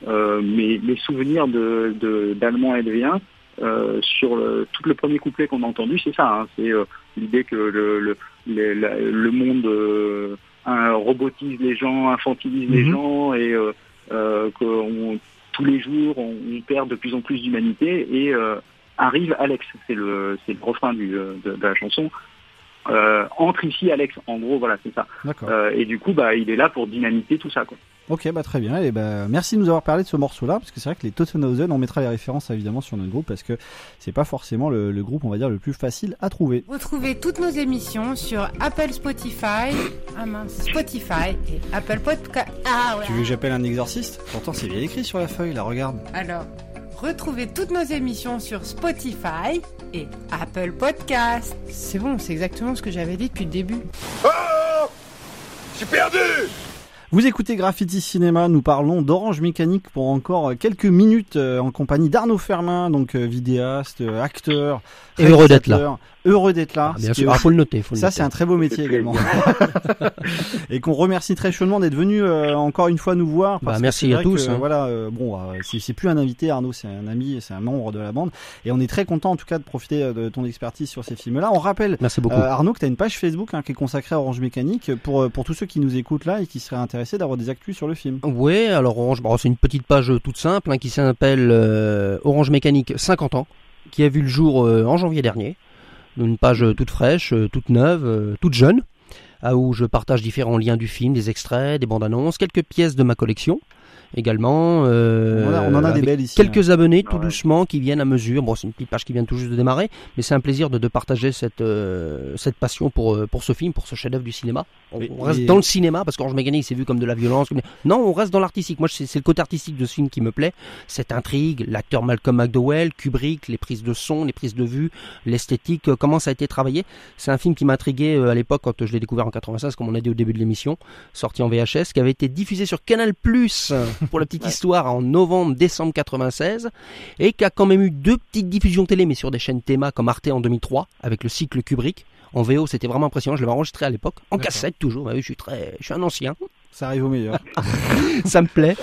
euh, mes, mes souvenirs de de- d'allemand LV1 euh, sur le, tout le premier couplet qu'on a entendu, c'est ça, hein, c'est l'idée que le le, le, la- le monde robotise les gens, infantilise les Mhm. gens et qu'on tous les jours on, on perd de plus en plus d'humanité et arrive Alex, c'est le c'est le refrain du, de, de la chanson. Euh, entre ici Alex, en gros voilà c'est ça. Euh, et du coup bah il est là pour dynamiter tout ça quoi. Ok, bah très bien. Et bah, merci de nous avoir parlé de ce morceau-là, parce que c'est vrai que les Tottenhausen, on mettra les références évidemment sur notre groupe, parce que c'est pas forcément le, le groupe, on va dire, le plus facile à trouver. Retrouvez toutes nos émissions sur Apple Spotify, ah mince, Spotify et Apple Podcast. Ah ouais. Tu veux que j'appelle un exorciste? Pourtant, c'est bien écrit sur la feuille, là, regarde. Alors, retrouvez toutes nos émissions sur Spotify et Apple Podcast. C'est bon, c'est exactement ce que j'avais dit depuis le début. Je suis perdu Vous écoutez Graffiti Cinéma, nous parlons d'Orange Mécanique pour encore quelques minutes euh, en compagnie d'Arnaud Fermin, donc euh, vidéaste, euh, acteur, Et heureux d'être là. Heureux d'être là. Ah, bien sûr. Ah, faut le noter, faut Ça, c'est un très beau métier également. et qu'on remercie très chaudement d'être venu euh, encore une fois nous voir. Bah, parce merci à tous, que, hein. Voilà, euh, bon, euh, c'est plus un invité, Arnaud, c'est un ami, c'est un membre de la bande. Et on est très content en tout cas de profiter euh, de ton expertise sur ces films-là. On rappelle, Merci beaucoup. euh, Arnaud, que tu as une page Facebook hein, qui est consacrée à Orange Mécanique pour, euh, pour tous ceux qui nous écoutent là et qui seraient intéressés d'avoir des actus sur le film. Ouais, alors Orange, bon, c'est une petite page toute simple hein, qui s'appelle euh, Orange Mécanique 50 ans, qui a vu le jour euh, en janvier dernier. Une page euh, toute fraîche, euh, toute neuve, toute jeune, où je partage différents liens du film, des extraits, des bandes annonces, quelques pièces de ma collection. Également. euh, On en a- on en a des avec belles ici, Quelques hein. abonnés Ah tout ouais. doucement qui viennent à mesure. Bon, c'est une petite page qui vient tout juste de démarrer, mais c'est un plaisir de, de partager cette, euh, cette passion pour, euh, pour ce film, pour ce chef-d'œuvre du cinéma. On, Mais- on reste mais- dans le cinéma parce qu'Orange Mécanique c'est vu comme de la violence. comme- Non, on reste dans l'artistique. Moi, c'est c'est le côté artistique de ce film qui me plaît. Cette intrigue, l'acteur Malcolm McDowell, Kubrick, les prises de son, les prises de vue, l'esthétique, euh, comment ça a été travaillé. C'est un film qui m'intriguait euh, à l'époque quand je l'ai découvert en 96, comme on a dit au début de l'émission, sorti en VHS, qui avait été diffusé sur Canal Plus pour la petite histoire en novembre-décembre 96, et qui a quand même eu deux petites diffusions télé, mais sur des chaînes théma comme Arte en 2003, avec le cycle Kubrick. En VO, c'était vraiment impressionnant. Je l'avais enregistré à l'époque, en cassette toujours. Je suis très, je suis un ancien. Ça arrive au meilleur. ça me plaît.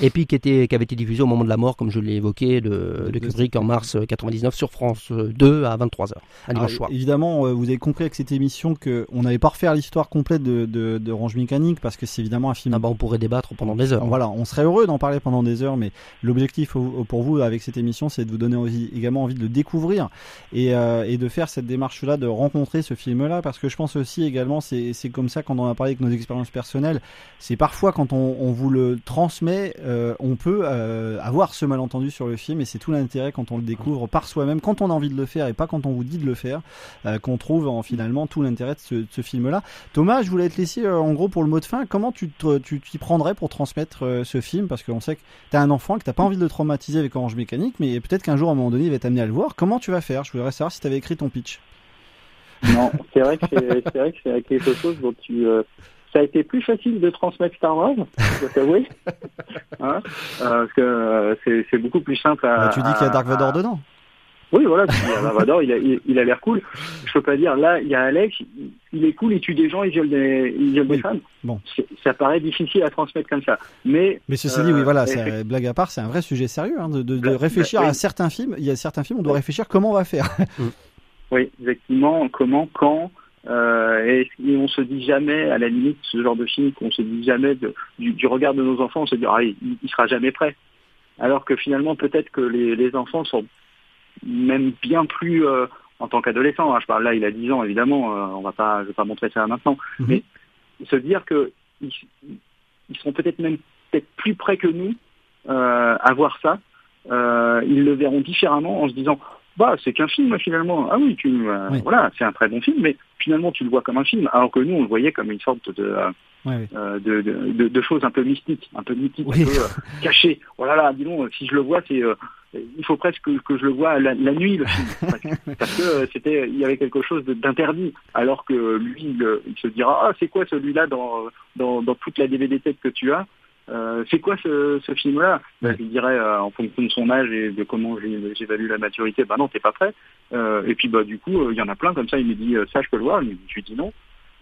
Et puis qui, était, qui avait été diffusé au moment de la mort, comme je l'ai évoqué, de, de Kubrick en mars euh, 99 sur France euh, 2 à 23h, un dimanche Alors, soir. Évidemment, euh, vous avez compris avec cette émission qu'on n'allait pas refaire l'histoire complète de, de, de Orange Mécanique parce que c'est évidemment un film. Ah bah on pourrait débattre pendant des heures. Voilà, on serait heureux d'en parler pendant des heures, mais l'objectif pour vous avec cette émission, c'est de vous donner envie- également envie de le découvrir et, euh, et de faire cette démarche-là, de rencontrer ce film-là, parce que je pense aussi également, c'est c'est comme ça quand on a parlé avec nos expériences personnelles, c'est parfois quand on, on vous le transmet, euh, on peut euh, avoir ce malentendu sur le film, et c'est tout l'intérêt quand on le découvre par soi-même, quand on a envie de le faire et pas quand on vous dit de le faire, euh, qu'on trouve en, finalement tout l'intérêt de ce, ce film-là. Thomas, je voulais te laisser euh, en gros pour le mot de fin. Comment tu t'y prendrais pour transmettre euh, ce film? Parce qu'on sait que tu as un enfant, que tu pas envie de le traumatiser avec Orange Mécanique, mais peut-être qu'un jour, à un moment donné, il va t'amener à le voir. Comment tu vas faire? Je voudrais savoir si tu avais écrit ton pitch. Non, c'est vrai que c'est vrai que c'est quelque chose dont tu. euh, ça a été plus facile de transmettre Star Wars, je dois t'avouer, hein, euh, parce que euh, c'est beaucoup plus simple à. Bah, tu dis qu'il y a Dark à- Vador dedans. Oui, voilà, dis, ah, Dark Vador, il a, il, il a l'air cool. Je peux pas dire, là, il y a Alex, il, est cool, il tue des gens, il viole des, il viole des femmes. Bon. Ça paraît difficile à transmettre comme ça. Mais. Mais ceci dit, oui, euh, voilà, c'est- blague à part, c'est un vrai sujet sérieux hein, de, de- de Bah, réfléchir bah, oui. à certains films. Il y a certains films, on doit réfléchir comment on va faire. Oui, effectivement, comment, quand, euh, et, et on se dit jamais, à la limite, ce genre de film, qu'on se dit jamais de- du, du regard de nos enfants, on se dit, ah, il, il sera jamais prêt. Alors que finalement, peut-être que les, les enfants sont même bien plus, euh, en tant qu'adolescents, hein, je parle là, il a 10 ans, évidemment, euh, on va pas, je vais pas montrer ça maintenant, mais se dire que ils, ils seront peut-être même peut-être plus près que nous euh, à voir ça. Euh, ils le verront différemment en se disant bah c'est qu'un film finalement. Ah oui, tu euh, Oui. voilà, c'est un très bon film, mais finalement tu le vois comme un film, alors que nous on le voyait comme une sorte de euh, euh, de, de, de- choses un peu mystiques, un peu mythiques, un peu euh, cachées. Oh là là, dis donc, si je le vois, c'est il faut presque que, que je le vois la, la nuit le film, parce que c'était il y avait quelque chose d'interdit, alors que lui il, il se dira ah c'est quoi celui-là dans, dans dans toute la DVD tête que tu as? Euh, c'est quoi ce, ce film-là Ben, Je lui dirais euh, en fonction de son âge et de comment j'évalue la maturité, bah non, t'es pas prêt. Euh, et puis bah du coup, euh, il y en a plein comme ça. Il me dit euh, ça, je peux le voir. Je lui dis non.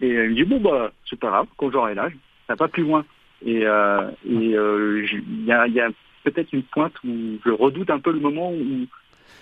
Et il me dit bon bah c'est pas grave, quand j'aurai l'âge, ça va pas plus loin. Et euh, et euh, il y a, il y a peut-être une pointe où je redoute un peu le moment où il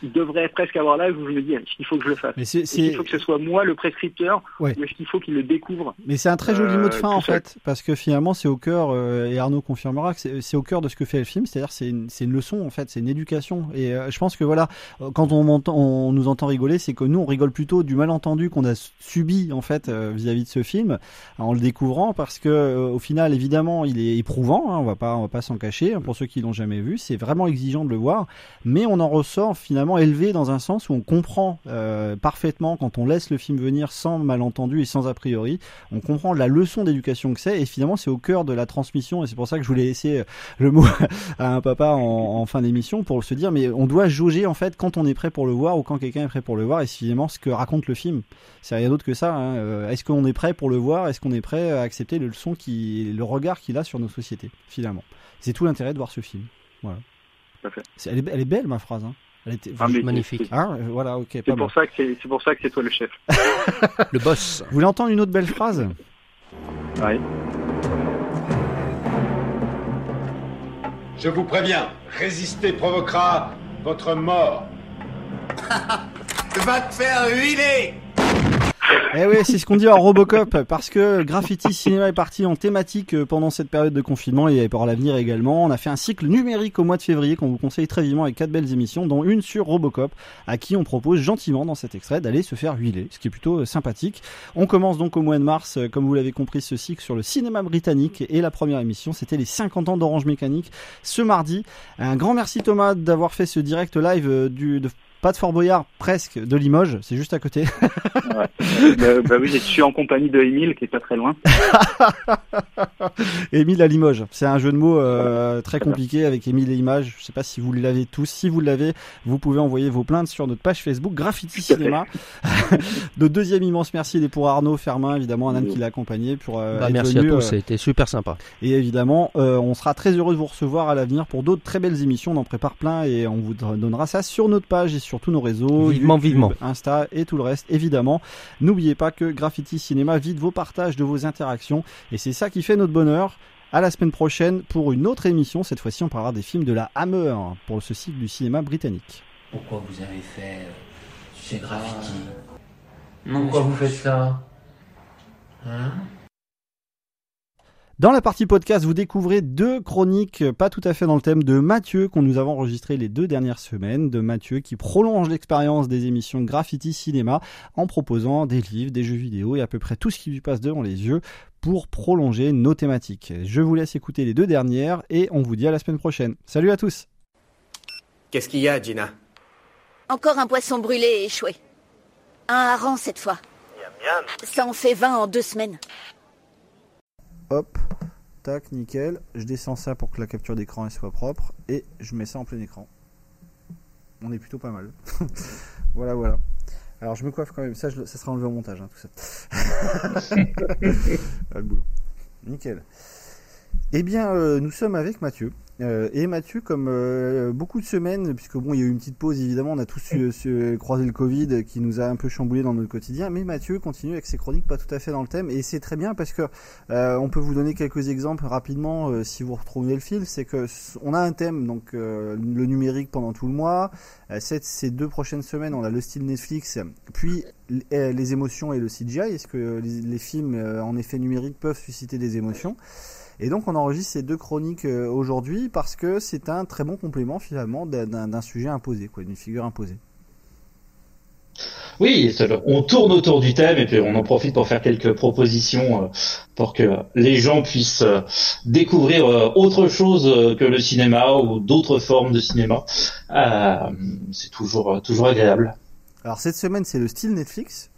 devrait presque avoir l'âge où je me dis est-ce qu'il faut que je le fasse Mais c'est- Est-ce qu'il c'est- faut que ce soit moi le prescripteur Ouais. ou est-ce qu'il faut qu'il le découvre Mais c'est un très joli Euh, mot de fin tout en seul. fait, parce que finalement c'est au cœur, euh, et Arnaud confirmera que c'est c'est au cœur de ce que fait le film, c'est-à-dire c'est une, c'est une leçon en fait, c'est une éducation. Et euh, je pense que voilà, euh, quand on, nous entend rigoler, c'est que nous on rigole plutôt du malentendu qu'on a subi en fait euh, vis-à-vis de ce film en le découvrant, parce que euh, au final évidemment il est éprouvant, hein, on va pas on va pas s'en cacher. hein, pour ceux qui l'ont jamais vu, c'est vraiment exigeant de le voir, mais on en ressort finalement élevé dans un sens où on comprend euh, parfaitement quand on laisse le film venir sans malentendu et sans a priori, on comprend la leçon d'éducation que c'est et finalement c'est au cœur de la transmission et c'est pour ça que je voulais laisser euh, le mot à un papa en, en fin d'émission pour se dire mais on doit jauger en fait quand on est prêt pour le voir ou quand quelqu'un est prêt pour le voir et c'est finalement ce que raconte le film. C'est rien d'autre que ça hein. Euh, est-ce qu'on est prêt pour le voir? Est-ce qu'on est prêt à accepter le leçon qui le regard qu'il a sur nos sociétés finalement? C'est tout l'intérêt de voir ce film. Voilà. Elle, est, elle est belle ma phrase hein. Elle était Ah, magnifique. c'est- Ah, euh, voilà ok C'est pas pour mal. ça que c'est c'est pour ça que c'est toi le chef. Le boss. vous voulez entendre une autre belle phrase? Oui. Je vous préviens, résister provoquera votre mort. Va te faire huiler Eh oui, c'est ce qu'on dit en Robocop, parce que Graffiti Cinéma est parti en thématique euh, pendant cette période de confinement et pour l'avenir également. On a fait un cycle numérique au mois de février qu'on vous conseille très vivement avec quatre belles émissions, dont une sur Robocop, à qui on propose gentiment dans cet extrait d'aller se faire huiler, ce qui est plutôt euh, sympathique. On commence donc au mois de mars, euh, comme vous l'avez compris, ce cycle sur le cinéma britannique et la première émission, c'était les 50 ans d'Orange Mécanique ce mardi. Un grand merci Thomas d'avoir fait ce direct live du, de pas de Fort Boyard, presque, de Limoges, c'est juste à côté. ouais. bah, bah, oui, je suis en compagnie de Émile, qui est pas très loin. Émile à Limoges, c'est un jeu de mots euh, très compliqué avec Émile et Images. Je sais pas si vous l'avez tous. Si vous l'avez, vous pouvez envoyer vos plaintes sur notre page Facebook Graffiti Cinéma. de deuxième immense merci est pour Arnaud Fermin, évidemment, un homme qui l'a accompagné pour. Euh, bah, être merci venu, à tous, euh, ça a été super sympa. Et évidemment, euh, on sera très heureux de vous recevoir à l'avenir pour d'autres très belles émissions. On en prépare plein et on vous donnera ça sur notre page et sur tous nos réseaux. Vivement, YouTube, vivement. Insta et tout le reste, évidemment. N'oubliez pas que Graffiti Cinéma vit de vos partages, de vos interactions. Et c'est ça qui fait notre bonheur. À la semaine prochaine pour une autre émission. Cette fois-ci, on parlera des films de la Hammer pour ce cycle du cinéma britannique. Pourquoi vous avez fait euh, ces graffitis Non, Pourquoi vous faites ça Hein Dans la partie podcast, vous découvrez deux chroniques pas tout à fait dans le thème de Mathieu qu'on nous avons enregistrées les deux dernières semaines. De Mathieu qui prolonge l'expérience des émissions Graffiti Cinéma en proposant des livres, des jeux vidéo et à peu près tout ce qui lui passe devant les yeux pour prolonger nos thématiques. Je vous laisse écouter les deux dernières et on vous dit à la semaine prochaine. Salut à tous Qu'est-ce qu'il y a, Gina? Encore un poisson brûlé et échoué. Un hareng cette fois. Ça en fait 20 en deux semaines. Hop, tac, nickel. Je descends ça pour que la capture d'écran soit propre et je mets ça en plein écran. On est plutôt pas mal. voilà, voilà. Alors je me coiffe quand même, ça, ça sera enlevé au montage, hein, tout ça. Ah, le boulot. Nickel. Eh bien, euh, nous sommes avec Mathieu. Euh, et Mathieu, comme euh, beaucoup de semaines, puisque bon, il y a eu une petite pause, évidemment, on a tous euh, se- croisé le Covid qui nous a un peu chamboulé dans notre quotidien, mais Mathieu continue avec ses chroniques pas tout à fait dans le thème, et c'est très bien parce que euh, on peut vous donner quelques exemples rapidement euh, si vous retrouvez le fil. C'est que on a un thème, donc euh, le numérique pendant tout le mois. Euh, cette- ces deux prochaines semaines, on a le style Netflix, puis euh, les émotions et le CGI. Est-ce que les, les films euh, en effet numérique peuvent susciter des émotions? Et donc on enregistre ces deux chroniques euh, aujourd'hui parce que c'est un très bon complément finalement d'un- sujet imposé, quoi, d'une figure imposée. Oui, on tourne autour du thème et puis on en profite pour faire quelques propositions euh, pour que les gens puissent euh, découvrir autre chose que le cinéma ou d'autres formes de cinéma. C'est toujours toujours agréable. Alors cette semaine c'est le style Netflix.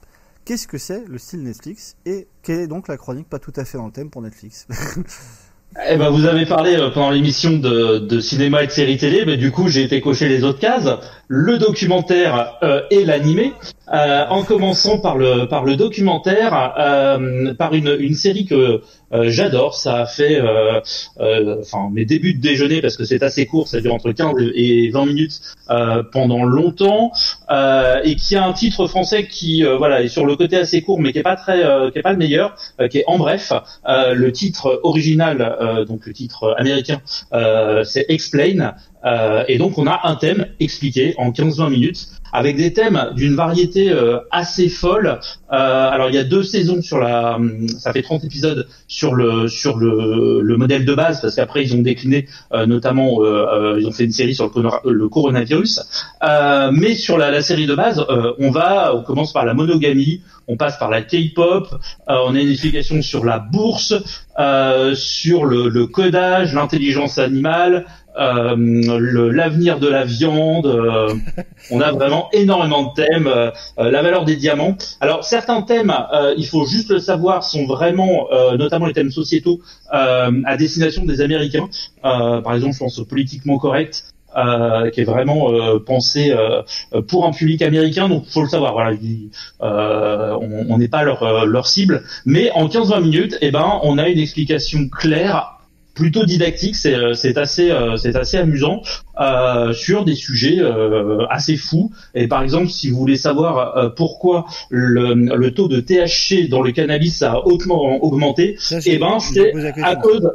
Qu'est-ce que c'est le style Netflix et quelle est donc la chronique pas tout à fait dans le thème pour Netflix Eh ben, vous avez parlé euh, pendant l'émission de, de cinéma et de séries télé, mais du coup, j'ai été cocher les autres cases, le documentaire euh, et l'animé, euh, en commençant par le par le documentaire, par une, une série que j'adore. Ça a fait, euh, euh, enfin, mes débuts de déjeuner parce que c'est assez court, ça dure entre 15 et 20 minutes euh, pendant longtemps, euh, et qui a un titre français qui, euh, voilà, est sur le côté assez court, mais qui est pas très, euh, qui est pas le meilleur, euh, qui est en bref. Euh, le titre original, euh, donc le titre américain, euh, c'est Explain. Euh, et donc on a un thème expliqué en 15-20 minutes avec des thèmes d'une variété euh, assez folle. Euh, alors il y a deux saisons sur la, hum, ça fait 30 épisodes sur le sur le, le modèle de base parce qu'après ils ont décliné euh, notamment euh, euh, ils ont fait une série sur le, le coronavirus. Mais sur la, la série de base, on va, on commence par la monogamie, on passe par la K-pop, on a une explication sur la bourse, sur le, le codage, l'intelligence animale, euh, l'avenir de la viande. euh, on a vraiment énormément de thèmes. euh, euh, la valeur des diamants. Alors certains thèmes, euh, il faut juste le savoir, sont vraiment, euh, notamment les thèmes sociétaux, à destination des Américains. Par exemple, je pense au politiquement correct. euh, qui est vraiment euh, pensé euh, pour un public américain, donc faut le savoir. Voilà, il- on n'est pas leur, leur cible, mais en 15-20 minutes, eh ben, on a une explication claire plutôt didactique, c'est euh, assez euh, c'est assez amusant euh, sur des sujets assez fous. Et par exemple, si vous voulez savoir pourquoi le, le taux de THC dans le cannabis a hautement augmenté, je- eh ben c'est à cause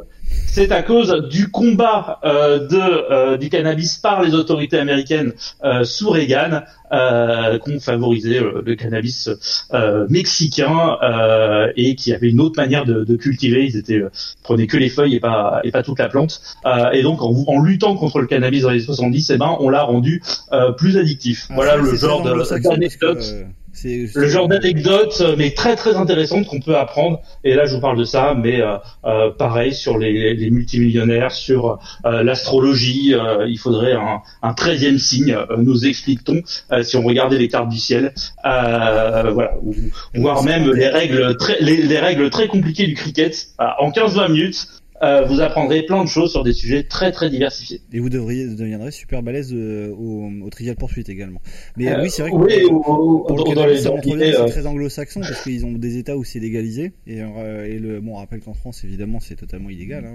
c'est à cause du combat euh, de euh, du cannabis par les autorités américaines euh, sous Reagan euh, qu'ont favorisé euh, le cannabis euh, mexicain euh, et qui avait une autre manière de, de cultiver. Ils étaient euh, prenaient que les feuilles et pas et pas toute la plante. Euh, et donc en, en luttant contre le cannabis dans les 70, eh ben on l'a rendu euh, plus addictif. Ah, voilà le genre d'anecdote. C'est- Le genre d'anecdote, euh, mais très très intéressante qu'on peut apprendre. Et là, je vous parle de ça, mais euh, euh, pareil sur les, les multimillionnaires, sur euh, l'astrologie. euh, il faudrait un, un 13e signe, euh, nous explique-t-on, euh, si on regardait les cartes du ciel. Euh, voilà, ou- voire même les règles très les, les règles très compliquées du cricket. Euh, en 15-20 minutes, euh, vous apprendrez plein de choses sur des sujets très très diversifiés. Et vous devriez deviendrez super balèze euh, au, au Trivial Poursuite également. Mais Euh, oui, c'est vrai que oui, pour, ou- pour le c'est très anglo-saxon parce qu'ils ont des États où c'est légalisé et, et le bon, on rappelle qu'en France évidemment c'est totalement illégal hein,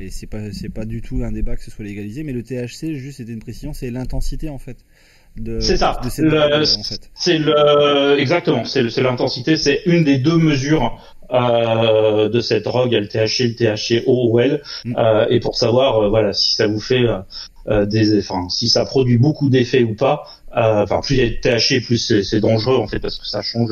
et c'est pas c'est pas du tout un débat que ce soit légalisé, mais le THC juste c'était une précision, c'est l'intensité en fait. C'est ça. euh, en fait. C'est le exactement. C'est c'est l'intensité. C'est une des deux mesures euh, de cette drogue, le THC, le THCO ou L. Euh, et pour savoir, euh, voilà, si ça vous fait euh, des, enfin, si ça produit beaucoup d'effets ou pas. Enfin, plus il y a de THC, plus c'est c'est dangereux en fait parce que ça change,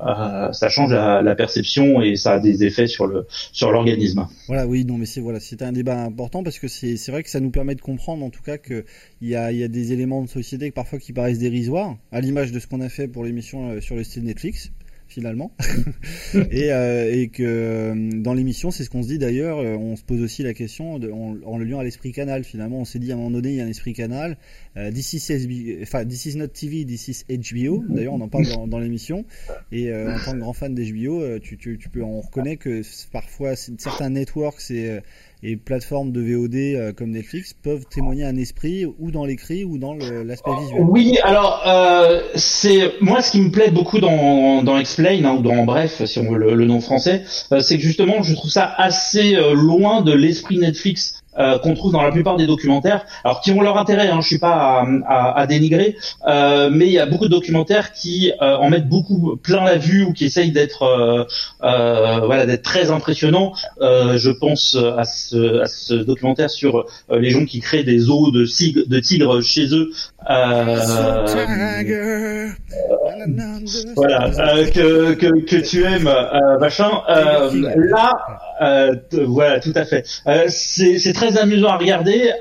euh, ça change la, la perception et ça a des effets sur le sur l'organisme. Voilà, oui, non, mais c'est voilà, c'était un débat important parce que c'est c'est vrai que ça nous permet de comprendre en tout cas que il y a il y a des éléments de société parfois qui paraissent dérisoires, à l'image de ce qu'on a fait pour l'émission sur le style Netflix finalement, et, euh, et que euh, dans l'émission, c'est ce qu'on se dit d'ailleurs, euh, on se pose aussi la question de, en, en le liant à l'esprit canal. Finalement, on s'est dit à un moment donné, il y a un esprit canal. Euh, this is SB enfin, this is not TV, this is HBO. D'ailleurs, on en parle dans, dans l'émission. Et euh, en tant que grand fan d'HBO, euh, tu, tu, tu peux, on reconnaît que parfois certains networks et, et plateformes de VOD euh, comme Netflix peuvent témoigner un esprit ou dans l'écrit ou dans l'aspect visuel. Oui, alors euh, c'est moi ce qui me plaît beaucoup dans, dans Explain hein, ou dans Bref, si on veut le, le nom français, euh, c'est que justement je trouve ça assez euh, loin de l'esprit Netflix. Euh, qu'on trouve dans la plupart des documentaires, alors qui ont leur intérêt, hein, je suis pas à, à- à dénigrer, euh, mais il y a beaucoup de documentaires qui euh, en mettent beaucoup plein la vue ou qui essayent d'être euh, euh, voilà d'être très impressionnants. Euh, je pense à ce, à ce documentaire sur les gens qui créent des os de, de tigres chez eux. Euh, voilà, euh, que, que, que tu aimes, machin. Euh, là, euh, t- voilà, tout à fait. C'est très amusant à regarder,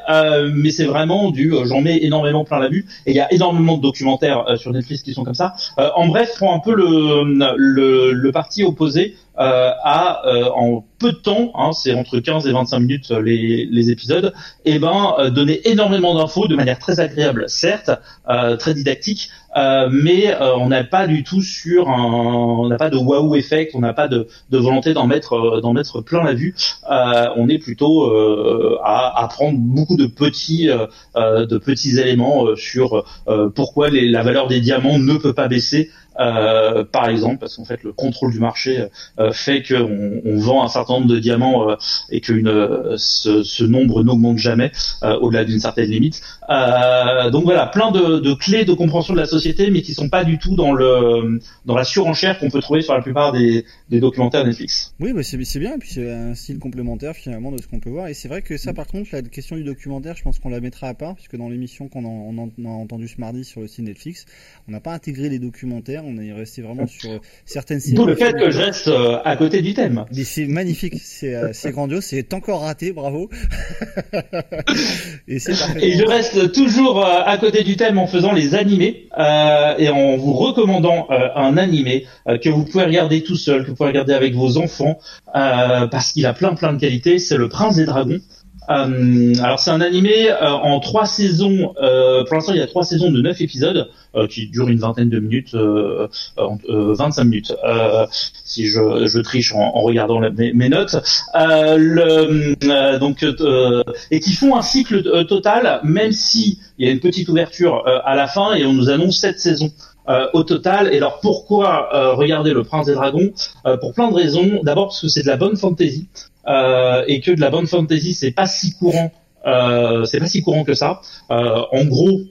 mais c'est vraiment du. J'en mets énormément plein la vue, et il y a énormément de documentaires sur Netflix qui sont comme ça. En bref, prend un peu le le, le parti opposé à euh, en peu de temps, hein, c'est entre 15 et 25 minutes euh, les, les épisodes, et ben euh, donner énormément d'infos de manière très agréable, certes, euh, très didactique, euh, mais euh, on n'a pas du tout sur un, on n'a pas de waouh effect, on n'a pas de, volonté d'en mettre euh, d'en mettre plein la vue. Euh, on est plutôt euh, à, à prendre beaucoup de petits euh, euh, de petits éléments euh, sur euh, pourquoi la valeur des diamants ne peut pas baisser. Euh, par exemple, parce qu'en fait le contrôle du marché euh, fait qu'on on vend un certain nombre de diamants euh, et que une, euh, ce, ce nombre n'augmente jamais euh, au-delà d'une certaine limite. Euh, donc voilà, plein de, de clés de compréhension de la société, mais qui sont pas du tout dans le dans la surenchère qu'on peut trouver sur la plupart des, des documentaires Netflix. Oui, bah c'est c'est bien, et puis c'est un style complémentaire finalement de ce qu'on peut voir. Et c'est vrai que ça, par contre, la question du documentaire, je pense qu'on la mettra à part, puisque dans l'émission qu'on on en- on a entendu ce mardi sur le site Netflix, on n'a pas intégré les documentaires, on est resté vraiment sur euh, certaines D'où le fait que je reste euh, à côté du thème. Mais c'est magnifique, c'est euh, grandiose, c'est encore raté, bravo. et c'est parfait. Et je reste toujours euh, à côté du thème en faisant les animés euh, et en vous recommandant euh, un animé euh, que vous pouvez regarder tout seul, que vous pouvez regarder avec vos enfants, euh, parce qu'il a plein plein de qualités. C'est le Prince des Dragons. Euh, alors c'est un animé euh, en trois saisons. euh, pour l'instant, il y a trois saisons de neuf épisodes qui durent une vingtaine de minutes, euh, euh, euh, 25 minutes. Si je, je triche en, en regardant mes, mes notes. Le, donc et qui font un cycle total, même si il y a une petite ouverture à la fin et on nous annonce sept saisons. Euh, au total, et alors pourquoi euh, regarder Le Prince des Dragons? Euh, Pour plein de raisons. D'abord parce que c'est de la bonne fantasy euh, et que de la bonne fantasy c'est pas si courant, euh, c'est pas si courant que ça. Euh, en gros,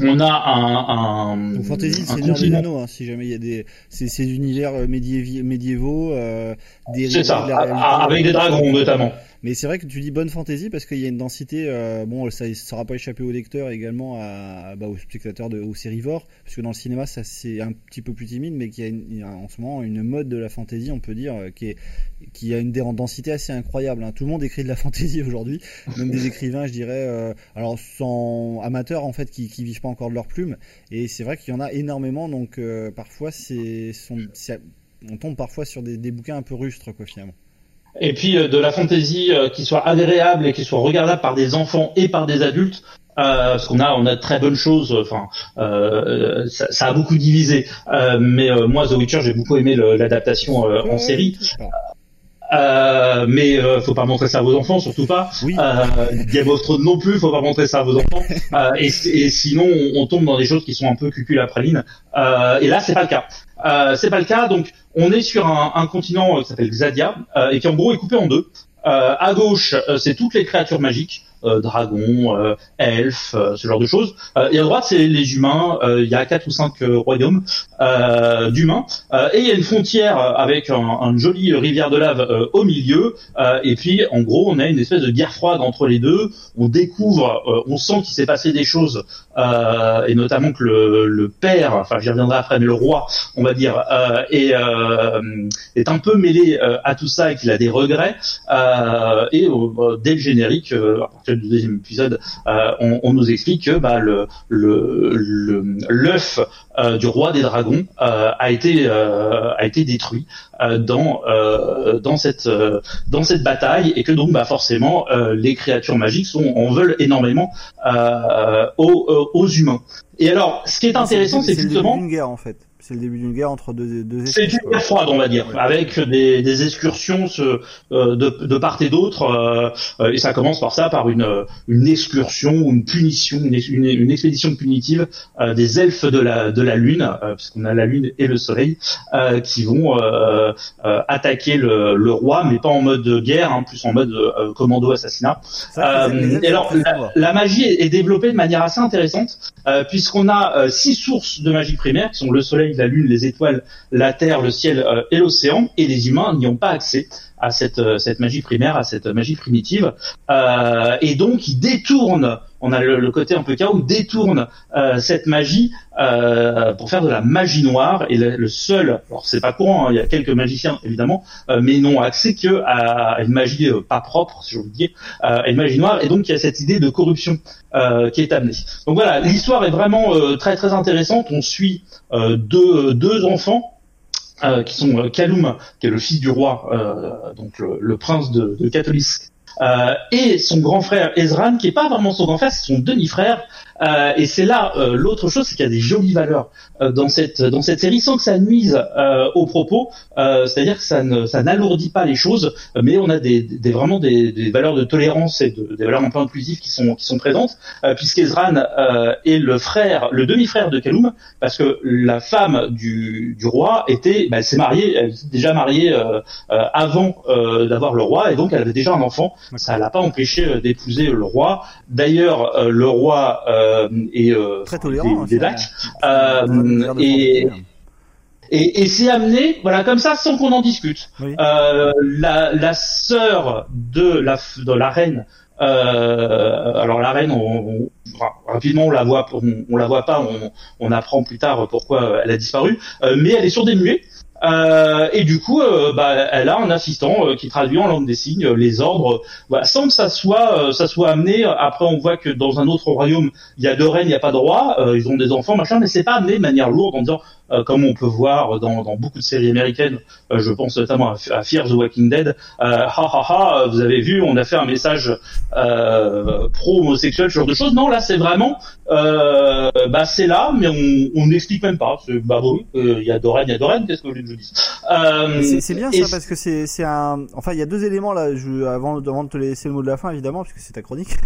on a un, un, Donc Fantasy, c'est des Anneaux, hein, si jamais il y a des, c'est c'est d'univers euh, médiévi- médiévaux, euh, des C'est ça, de la avec des dragons notamment. Mais c'est vrai que tu dis bonne fantaisie parce qu'il y a une densité. euh, bon, ça ne sera pas échappé au lecteur également à, bah, aux spectateurs, de, aux sérivores, parce que dans le cinéma, ça c'est un petit peu plus timide, mais qu'il y a, en ce moment une mode de la fantaisie, on peut dire, euh, qui, a une densité assez incroyable. hein. Tout le monde écrit de la fantaisie aujourd'hui, même des écrivains, je dirais, euh, alors sans amateurs en fait, qui, qui vivent pas encore de leur plume. Et c'est vrai qu'il y en a énormément, donc parfois on tombe parfois sur des, des bouquins un peu rustres, quoi, finalement. Et puis euh, de la fantaisie euh, qui soit agréable et qui soit regardable par des enfants et par des adultes. Euh, parce qu'on a on a de très bonnes choses. Enfin, euh, ça, ça a beaucoup divisé. Euh, mais euh, moi, The Witcher, j'ai beaucoup aimé l'adaptation euh, en série. Euh, mais euh, faut pas montrer ça à vos enfants, surtout pas. Euh, Game of Thrones non plus, faut pas montrer ça à vos enfants. Euh, et, et sinon, on, on tombe dans des choses qui sont un peu cucul praline. Euh, et là, c'est pas le cas. Euh, c'est pas le cas. Donc, on est sur un, un continent euh, qui s'appelle Xadia euh, et qui en gros est coupé en deux. Euh, à gauche, c'est toutes les créatures magiques, dragons, euh, elfes, euh, ce genre de choses. Euh, et à droite, c'est les humains. Euh, Il y a quatre ou cinq euh, royaumes euh, d'humains. Euh, et il y a une frontière avec un, joli rivière de lave euh, au milieu. Euh, et puis, en gros, on a une espèce de guerre froide entre les deux. On découvre, euh, on sent qu'il s'est passé des choses, euh, et notamment que le, père, enfin, j'y reviendrai après, mais le roi, on va dire, euh, est, euh, est un peu mêlé euh, à tout ça et qu'il a des regrets. Euh, et euh, dès le générique, euh, à partir du deuxième épisode, euh, on, on nous explique que bah, le le le- l'œuf euh, du roi des dragons euh, a été a été détruit dans dans cette dans cette bataille et que donc bah forcément les créatures magiques sont en veulent énormément aux, aux- humains. Et alors, ce qui est intéressant, c'est le justement d'une guerre en fait. C'est le début d'une guerre entre deux, deux c'est une guerre froide, on va dire, avec des, des excursions ce- euh, de, de part et d'autre. euh, euh, et ça commence par ça, par une, une excursion ou une punition, une, une, une expédition punitive euh, des elfes de la, de la lune, puisqu'on a la lune et le soleil, qui vont attaquer le, le roi, mais pas en mode guerre, hein, plus en mode commando assassinat. Ça, et alors, la, magie est, développée de manière assez intéressante, puisqu'on a six sources de magie primaire, qui sont le soleil, la lune, les étoiles, la terre, le ciel euh, et l'océan, et les humains n'y ont pas accès à cette, euh, cette magie primaire, à cette magie primitive, Euh, et donc ils détournent, on a le, côté un peu chaos, détournent euh, cette magie euh, pour faire de la magie noire, et le, seul, alors c'est pas courant, hein, il y a quelques magiciens évidemment, mais n'ont accès que à une magie pas propre, si je vous euh, à une magie noire, et donc il y a cette idée de corruption euh, qui est amenée. Donc voilà, l'histoire est vraiment euh, très très intéressante. On suit euh, deux, deux enfants. qui sont Kaloum, qui est le fils du roi, donc le, prince de, de et son grand frère Ezran, qui est pas vraiment son grand frère, c'est son demi-frère. Euh, et c'est là euh, l'autre chose, c'est qu'il y a des jolies valeurs euh, dans cette dans cette série sans que ça nuise aux propos. C'est-à-dire que ça ne ça n'alourdit pas les choses, mais on a des, des vraiment des, des valeurs de tolérance et de, des valeurs un peu inclusives qui sont qui sont présentes, puisqu'Ezran est le frère, le demi-frère de Kaloum, parce que la femme du, du roi était, bah, elle s'est mariée, elle était déjà mariée avant d'avoir le roi, et donc elle avait déjà un enfant. Ça l'a pas empêché d'épouser le roi. D'ailleurs, le roi euh, est euh, Très tolérant, des, des. Euh, et, et, et c'est amené, voilà, comme ça, sans qu'on en discute. Euh, la, la sœur de la, de la reine, euh, alors la reine, on, on- rapidement on la voit, on, on la voit pas, on, on apprend plus tard pourquoi elle a disparu, euh, mais elle est sur des muets. Euh, et du coup, euh, bah, elle a un assistant euh, qui traduit en langue des signes euh, les ordres, voilà, sans que ça soit, ça soit amené. Après, on voit que dans un autre royaume, il y a deux reines, il n'y a pas de roi, ils ont des enfants, machin, mais c'est pas amené de manière lourde en disant, comme on peut voir dans, beaucoup de séries américaines, je pense notamment à, à Fear the Walking Dead, ha ha ha, vous avez vu, on a fait un message pro-homosexuel, ce genre de choses. Non, là, c'est vraiment, bah c'est là, mais on on n'explique même pas. Bah euh, il y a deux reines, il y a deux reines, qu'est-ce que je euh, C'est bien ça parce que c'est c'est un. Enfin, il y a deux éléments là. Je, avant, avant de te laisser le mot de la fin, évidemment, puisque c'est ta chronique.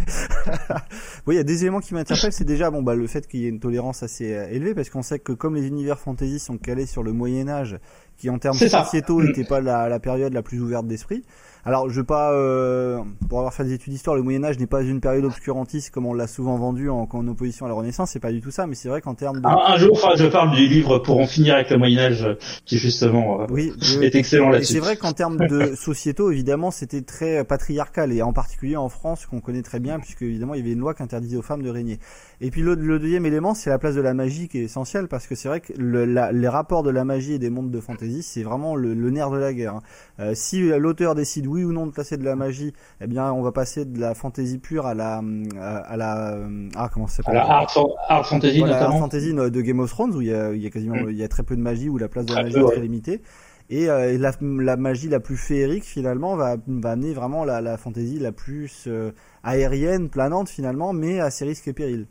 oui, il y a des éléments qui m'interpellent. C'est déjà bon, bah, le fait qu'il y ait une tolérance assez euh, élevée, parce qu'on sait que comme les univers fantasy sont calés sur le Moyen Âge, qui en termes sociétaux n'était pas la, la période la plus ouverte d'esprit. Alors, je veux pas, euh, pour avoir fait des études d'histoire, le Moyen Âge n'est pas une période obscurantiste comme on l'a souvent vendu en, en opposition à la Renaissance. C'est pas du tout ça, mais c'est vrai qu'en termes de Un, un jour, enfin, je parle du livre pour en finir avec le Moyen Âge, qui justement euh, oui, est excellent Et là-dessus. c'est vrai qu'en termes de sociétaux, évidemment, c'était très patriarcal et en particulier en France, qu'on connaît très bien, puisque évidemment, il y avait une loi qui interdisait aux femmes de régner. Et puis le, le deuxième élément, c'est la place de la magie qui est essentielle, parce que c'est vrai que le, la- les rapports de la magie et des mondes de fantasy, c'est vraiment le, le nerf de la guerre. hein. Euh, si l'auteur décide oui ou non de placer de la magie, eh bien, on va passer de la fantasy pure à la à, à la ah comment ça s'appelle? À la hard fantasy, Voilà, notamment. hard fantasy de Game of Thrones où il y a, il y a quasiment Mm. il y a très peu de magie où la place de la magie peu, est ouais. très limitée. Et, euh, et la, la magie la plus féerique finalement va, va amener vraiment la, la fantasy la plus euh, aérienne, planante finalement, mais à ses risques et périls.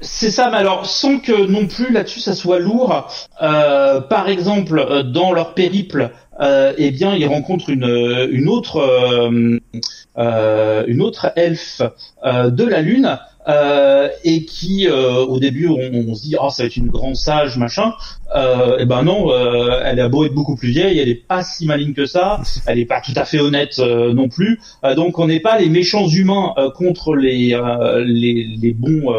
C'est ça, mais alors sans que non plus là-dessus ça soit lourd. euh, par exemple, euh, dans leur périple, euh, eh bien, ils rencontrent une une autre euh, une autre elfe de la lune. Euh, et qui euh, au début on, on se dit oh ça va être une grande sage machin euh, et ben non euh, elle a beau être beaucoup plus vieille elle est pas si maligne que ça elle est pas tout à fait honnête euh, non plus Euh, donc on n'est pas les méchants humains euh, contre les euh, les, les bons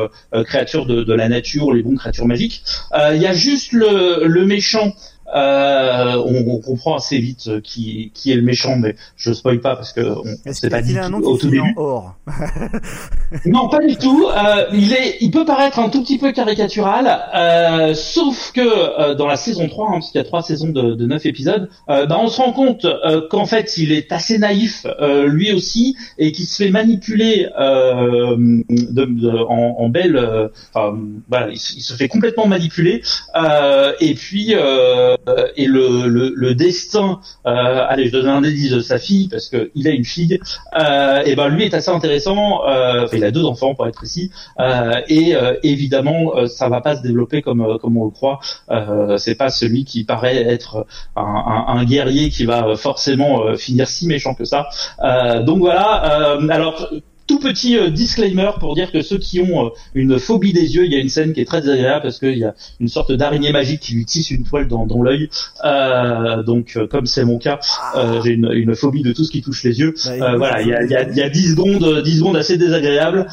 créatures de, de la nature, les bonnes créatures magiques. Euh, Il y a juste le, le méchant. Euh, on, on comprend assez vite euh, qui, qui est le méchant, mais je spoil pas parce que on, s'est pas dit tout- au tout début. or Non, pas du tout. Euh, il est, il peut paraître un tout petit peu caricatural, euh, sauf que euh, dans la saison 3, hein, parce qu'il y a trois saisons de, de 9 épisodes, euh, bah, on se rend compte euh, qu'en fait il est assez naïf euh, lui aussi et qu'il se fait manipuler euh, de, de- en, en belle, euh, enfin voilà, il, se- il se fait complètement manipuler euh, et puis euh, et le, le, le destin, euh, allez je donne un indice de sa fille parce que il a une fille, euh, et ben lui est assez intéressant. Euh, il a deux enfants pour être précis, euh, et euh, évidemment euh, ça va pas se développer comme euh, comme on le croit. Euh, c'est pas celui qui paraît être un, un, un guerrier qui va forcément euh, finir si méchant que ça. Euh, donc voilà. Euh, alors tout petit euh, disclaimer pour dire que ceux qui ont euh, une phobie des yeux, il y a une scène qui est très désagréable parce qu'il y a une sorte d'araignée magique qui lui tisse une toile dans, dans l'œil. Euh, donc euh, comme c'est mon cas, euh, j'ai une, une phobie de tout ce qui touche les yeux. Bah, Euh, voilà, il y a, il y, a, il y a 10 secondes, euh, 10 secondes assez désagréables,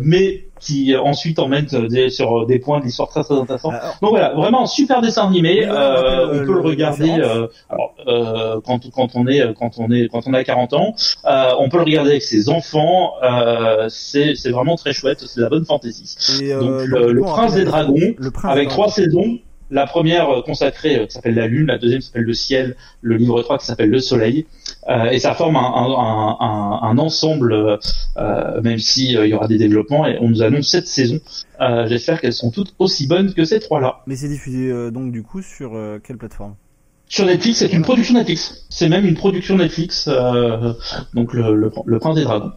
mais qui euh, ensuite emmènent euh, des, sur euh, des points de l'histoire très très intéressants. Donc voilà, vraiment super dessin animé. Euh, on peut le regarder euh, alors, euh, quand, quand on est quand on est quand on a 40 ans. Euh, on peut le regarder avec ses enfants. Euh, c'est c'est vraiment très chouette. C'est de la bonne fantaisie. Et, Donc le, le Prince des Dragons, le Prince avec trois Dragons. saisons. La première euh, consacrée euh, qui s'appelle La Lune, la deuxième s'appelle Le Ciel, le livre 3 qui s'appelle Le Soleil, Euh, et ça forme un, un, un, un ensemble, même si euh, il y aura des développements, et on nous annonce cette saison. J'espère qu'elles sont toutes aussi bonnes que ces trois-là. Mais c'est diffusé donc du coup sur quelle plateforme? Sur Netflix, c'est une production Netflix. C'est même une production Netflix, euh, donc le, le, le Prince des Dragons.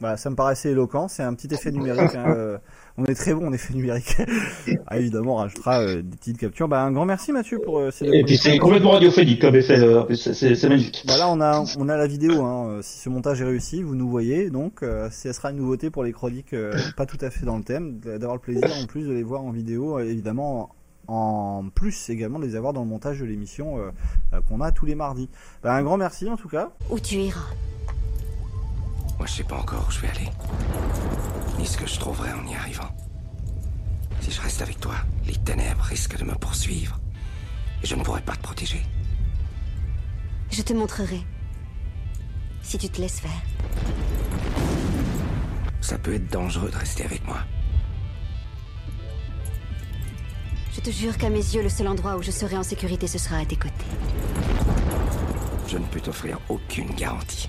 Voilà, ça me paraissait éloquent. C'est un petit effet numérique. hein, on est très bon en effet numérique. ah, évidemment, on rajoutera euh, des petites captures. Bah, un grand merci Mathieu pour euh, ces deux Et puis c'est complètement radiophonique comme effet, euh, c'est magnifique. Bah là, on a, on a la vidéo. Hein. euh, Si ce montage est réussi, vous nous voyez. Donc, euh, ce sera une nouveauté pour les chroniques, euh, pas tout à fait dans le thème, d'avoir le plaisir en plus de les voir en vidéo, évidemment. En plus également de les avoir dans le montage de l'émission euh, qu'on a tous les mardis. Bah, un grand merci en tout cas. Où tu iras? Moi, je sais pas encore où je vais aller. Ni ce que je trouverai en y arrivant. Si je reste avec toi, les ténèbres risquent de me poursuivre. Et je ne pourrai pas te protéger. Je te montrerai. Si tu te laisses faire. Ça peut être dangereux de rester avec moi. Je te jure qu'à mes yeux, le seul endroit où je serai en sécurité, ce sera à tes côtés. Je ne peux t'offrir aucune garantie.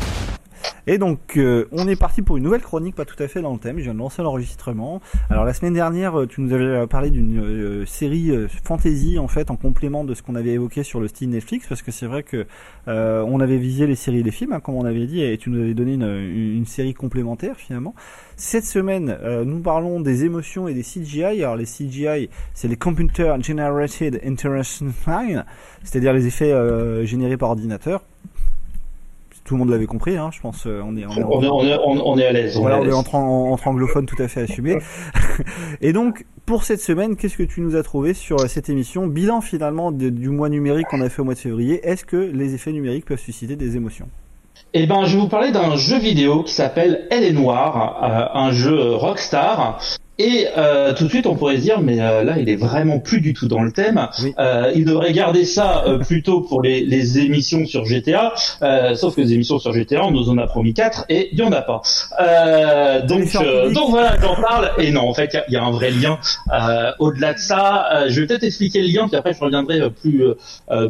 Et donc, euh, on est parti pour une nouvelle chronique, pas tout à fait dans le thème. Je viens de lancer l'enregistrement. Alors, la semaine dernière, euh, tu nous avais euh, parlé d'une série fantasy, en fait, en complément de ce qu'on avait évoqué sur le style Netflix, parce que c'est vrai que on avait visé les séries et les films, hein, comme on avait dit, et tu nous avais donné une, série complémentaire, finalement. Cette semaine, nous parlons des émotions et des CGI. Alors, les CGI, c'est les Computer Generated International, c'est-à-dire les effets générés par ordinateur tout le monde l'avait compris, hein, je pense. euh, On est, On est, on est, on, on est à l'aise. on est Voilà, à on est l'aise. entre, en- entre anglophones tout à fait assumé. Et donc, pour cette semaine, qu'est-ce que tu nous as trouvé sur euh, cette émission? Bilan finalement de- du mois numérique qu'on a fait au mois de février. Est-ce que les effets numériques peuvent susciter des émotions? Eh ben, je vais vous parler d'un jeu vidéo qui s'appelle Elle est noire, euh, un jeu Rockstar. Et euh, tout de suite, on pourrait se dire, mais euh, là, il est vraiment plus du tout dans le thème. Euh, il devrait garder ça euh, plutôt pour les, les émissions sur GTA. Euh, sauf que les émissions sur GTA, on nous en a promis quatre et il y en a pas. Euh, donc, euh, donc voilà, j'en parle. Et non, en fait, il y a- il y, a un vrai lien. Euh, Au-delà de ça, euh, je vais peut-être expliquer le lien, puis après, je reviendrai plus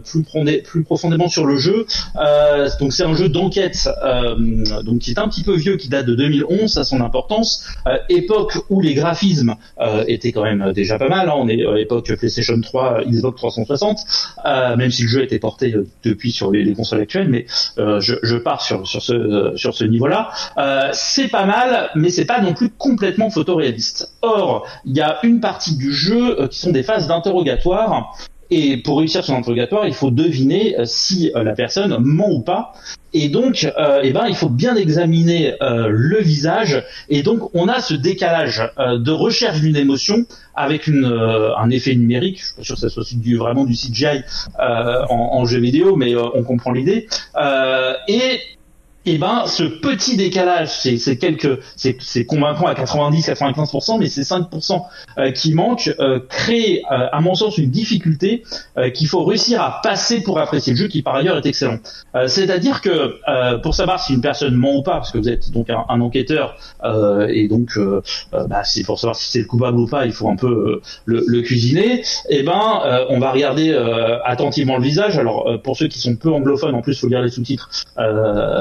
plus, plus profondément sur le jeu. Euh, donc, c'est un jeu d'enquête, euh, donc qui est un petit peu vieux, qui date de 2011, à son importance. Euh, époque où les graphismes euh, étaient quand même déjà pas mal. hein. On est à l'époque PlayStation 3, Xbox 360, euh, même si le jeu était porté euh, depuis sur les, les consoles actuelles. Mais euh, je, pars sur ce euh, sur ce niveau-là. Euh, c'est pas mal, mais c'est pas non plus complètement photoréaliste. Or, il y a une partie du jeu euh, qui sont des phases d'interrogatoire. Et pour réussir son interrogatoire, il faut deviner euh, si euh, la personne ment ou pas. Et donc, euh, eh ben, il faut bien examiner euh, le visage. Et donc, on a ce décalage euh, de recherche d'une émotion avec une, euh, un effet numérique. Je suis pas sûr que ça soit vraiment du CGI en, en jeu vidéo, mais on comprend l'idée. Euh, et et ben ce petit décalage, c'est quelques, c'est convaincant à 90-95%, mais c'est 5% euh, qui manque, euh, crée euh, à mon sens une difficulté euh, qu'il faut réussir à passer pour apprécier le jeu, qui par ailleurs est excellent. C'est-à-dire que pour savoir si une personne ment ou pas, parce que vous êtes donc un, un enquêteur et donc bah, c'est pour savoir si c'est le coupable ou pas, il faut un peu le, le cuisiner. Et ben euh, on va regarder attentivement le visage. Alors pour ceux qui sont peu anglophones, en plus faut lire les sous-titres.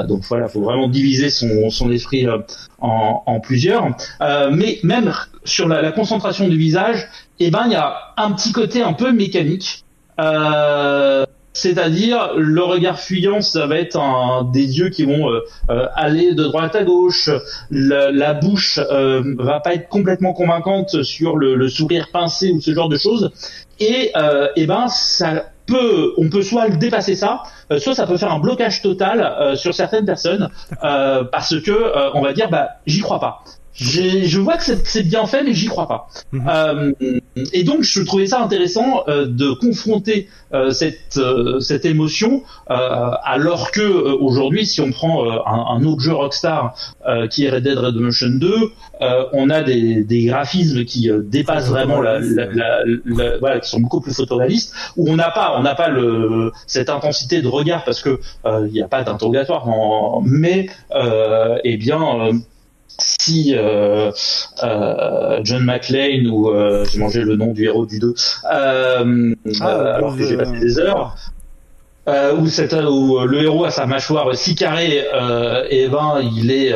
Donc voilà, faut vraiment diviser son, son esprit euh, en, plusieurs. Euh, mais même sur la, concentration du visage, eh ben il y a un petit côté un peu mécanique. Euh, c'est-à-dire le regard fuyant, ça va être des yeux qui vont aller de droite à gauche. La, bouche euh, va pas être complètement convaincante sur le, sourire pincé ou ce genre de choses. Et euh, eh ben ça peut, on peut soit le dépasser ça, euh, soit ça peut faire un blocage total euh, sur certaines personnes euh, parce que euh, on va dire bah j'y crois pas. Je vois que c'est bien fait, mais j'y crois pas. Euh, et donc, je trouvais ça intéressant euh, de confronter euh, cette euh, cette émotion, euh, alors que euh, aujourd'hui, si on prend euh, un, un autre jeu Rockstar euh, qui est Red Dead Redemption 2, euh, on a des, des graphismes qui euh, dépassent vraiment la, la, la- la- voilà, qui sont beaucoup plus photoréalistes, où on n'a pas on n'a pas le cette intensité de regard parce que euh, il n'y a pas d'interrogatoire, mais euh, eh bien euh, si euh, euh, John McClane ou euh, j'ai mangé le nom du héros du 2 euh, Ah, alors que j'ai passé des heures euh, où, cette, où le héros a sa mâchoire si carrée et ben il est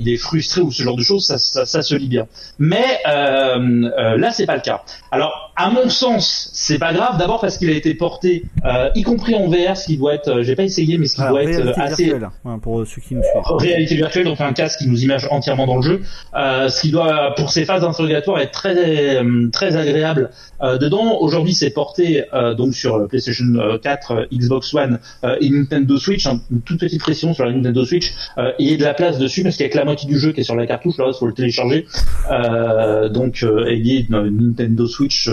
il est frustré ou ce genre de choses ça, ça, ça se lit bien. Mais là c'est pas le cas. Alors à mon sens c'est pas grave d'abord parce qu'il a été porté euh, y compris en VR ce qui doit être euh, j'ai pas essayé mais ce qui doit être réalité euh, assez virtuelle, ouais, pour ceux qui nous suivent. réalité virtuelle, donc un casque qui nous image entièrement dans le jeu, euh, ce qui doit, pour ces phases d'interrogatoire, être très très agréable. Dedans, aujourd'hui, c'est porté donc sur PlayStation euh, 4, euh, Xbox One et Nintendo Switch. hein, une toute petite pression sur la Nintendo Switch. Il y a de la place dessus parce qu'il y a que la moitié du jeu qui est sur la cartouche. Le reste, faut le télécharger. Donc, il y a une, Nintendo Switch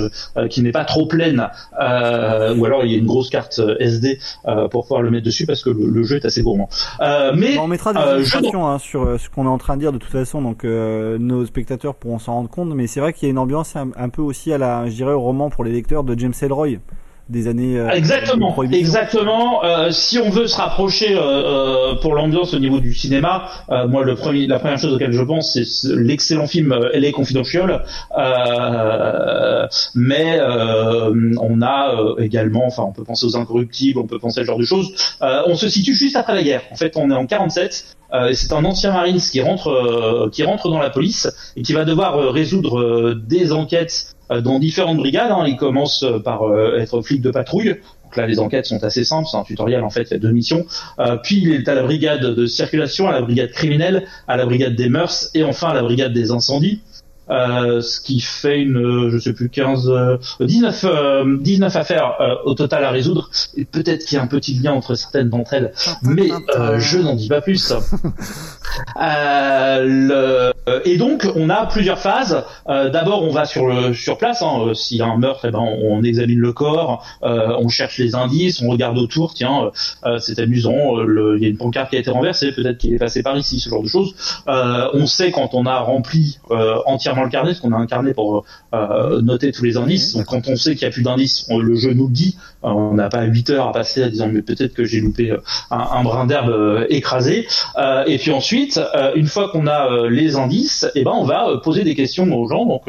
qui n'est pas trop pleine, euh, ou alors il y a une grosse carte euh, SD euh, pour pouvoir le mettre dessus parce que le, le jeu est assez gourmand. Euh, mais on mettra des euh, je- illustrations hein, sur euh, ce qu'on est en train de dire de toute façon, donc euh, nos spectateurs pourront s'en rendre compte. Mais c'est vrai qu'il y a une ambiance un, un peu aussi à la, je dirais, au roman pour les lecteurs de James Ellroy des années. euh, Exactement, exactement. Euh, si on veut se rapprocher euh, pour l'ambiance au niveau du cinéma, moi le premier, la première chose auquel je pense, c'est ce- l'excellent film euh, LA Confidential. Mais on a également, enfin, on peut penser aux Incorruptibles, on peut penser à ce genre de choses. On se situe juste après la guerre. En fait, on est en 47. Euh, c'est un ancien Marines qui rentre, euh, qui rentre dans la police et qui va devoir euh, résoudre des enquêtes dans différentes brigades. hein. Il commence par être flic de patrouille. Donc là, les enquêtes sont assez simples. C'est un tutoriel en fait. Il y deux missions. Puis il est à la brigade de circulation, à la brigade criminelle, à la brigade des mœurs et enfin à la brigade des incendies. Euh, ce qui fait une, euh, je sais plus, 15, euh, 19, euh, 19 affaires euh, au total à résoudre. Et peut-être qu'il y a un petit lien entre certaines d'entre elles, mais euh, je n'en dis pas plus. Euh, le, et donc on a plusieurs phases. Euh, D'abord on va sur le sur place. Hein, euh, S'il y a un meurtre, eh ben, on, on examine le corps, euh, on cherche les indices, on regarde autour. Tiens, euh, c'est amusant. Il y a une pancarte qui a été renversée. Peut-être qu'il est passé par ici. Ce genre de choses. Euh, on sait quand on a rempli euh, entièrement le carnet, parce qu'on a un carnet pour euh, noter tous les indices. Donc quand on sait qu'il n'y a plus d'indices, le jeu nous le dit. Euh, on n'a pas 8 heures à passer à disant mais peut-être que j'ai loupé euh, un, un brin d'herbe écrasé. Et puis ensuite, une fois qu'on a les indices, eh ben on va poser des questions aux gens. Donc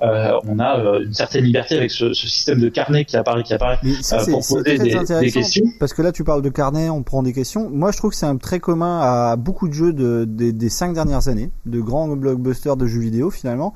on a une certaine liberté avec ce, ce système de carnet qui apparaît, qui apparaît Ça, pour poser des, questions. parce que là tu parles de carnet, on prend des questions. Moi je trouve que c'est un très commun à beaucoup de jeux de, des- des cinq dernières années, de grands blockbusters de jeux vidéo finalement,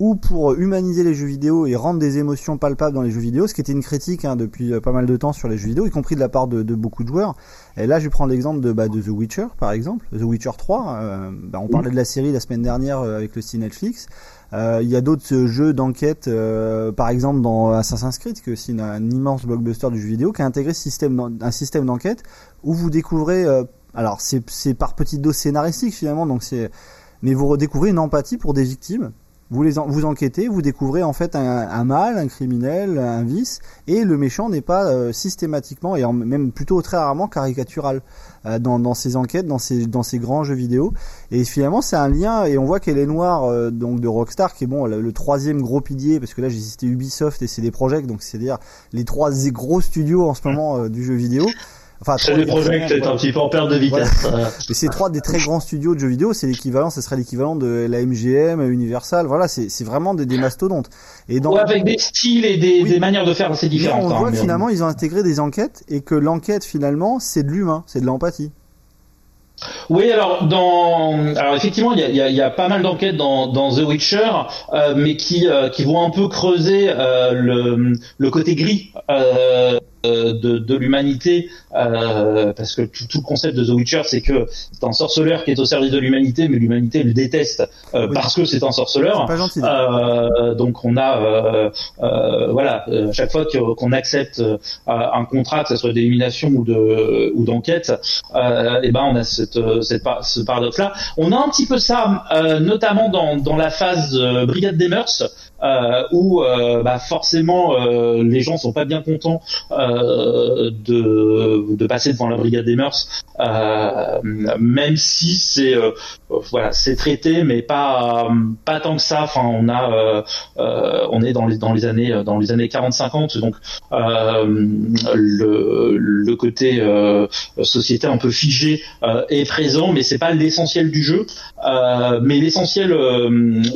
où pour humaniser les jeux vidéo et rendre des émotions palpables dans les jeux vidéo, ce qui était une critique hein, depuis euh, pas mal de temps sur les jeux vidéo, y compris de la part de, de beaucoup de joueurs. Et là je vais prendre l'exemple de, bah, de The Witcher par exemple, The Witcher 3. euh, bah, on parlait de la série la semaine dernière euh, avec le style Netflix. Euh, Il y a d'autres jeux d'enquête, euh, par exemple dans Assassin's Creed, que c'est une- un immense blockbuster du jeu vidéo, qui a intégré système un système d'enquête où vous découvrez, alors c'est c'est par petites doses scénaristiques finalement, donc c'est, mais vous redécouvrez une empathie pour des victimes. Vous les en- vous enquêtez, vous découvrez en fait un, un mal, un criminel, un vice, et le méchant n'est pas euh, systématiquement et même plutôt très rarement caricatural euh, dans, dans ses enquêtes, dans ses dans ses grands jeux vidéo. Et finalement, c'est un lien et on voit qu'elle est noire euh, donc de Rockstar, qui est bon le, le troisième gros pilier parce que là j'ai cité Ubisoft et CD Projekt, donc c'est-à-dire les trois gros studios en ce moment euh, du jeu vidéo. Enfin, C'est trois des des projets très qui est un petit peu en perte de vitesse. voilà. Mais c'est trois des très grands studios de jeux vidéo, c'est l'équivalent, ce serait l'équivalent de la MGM, Universal, voilà, c'est c'est vraiment des, des mastodontes. Et dans ou avec des styles et des, des manières de faire assez différentes. on hein, voit que mais- finalement ils ont intégré des enquêtes et que l'enquête finalement c'est de l'humain, c'est de l'empathie. Oui, alors dans, alors effectivement, il y a, il y a- il y a pas mal d'enquêtes dans, dans The Witcher, euh, mais qui euh, qui vont un peu creuser euh, le le côté gris. Euh, de, de l'humanité euh, parce que tout, tout le concept de The Witcher c'est que c'est un sorceleur qui est au service de l'humanité mais l'humanité le déteste euh, Oui. parce que c'est un sorceleur C'est pas gentil. donc on a voilà chaque fois qu'on accepte un contrat que ce soit d'élimination ou de ou d'enquête et ben on a cette, cette ce paradoxe là on a un petit peu ça notamment dans, dans la phase brigade des mœurs euh, où euh, bah, forcément euh, les gens sont pas bien contents de, passer devant la brigade des mœurs même si c'est voilà c'est traité mais pas pas tant que ça. Enfin on a on est dans les dans les années dans les années 40 50 donc le le côté société un peu figé est présent mais c'est pas l'essentiel du jeu. Mais l'essentiel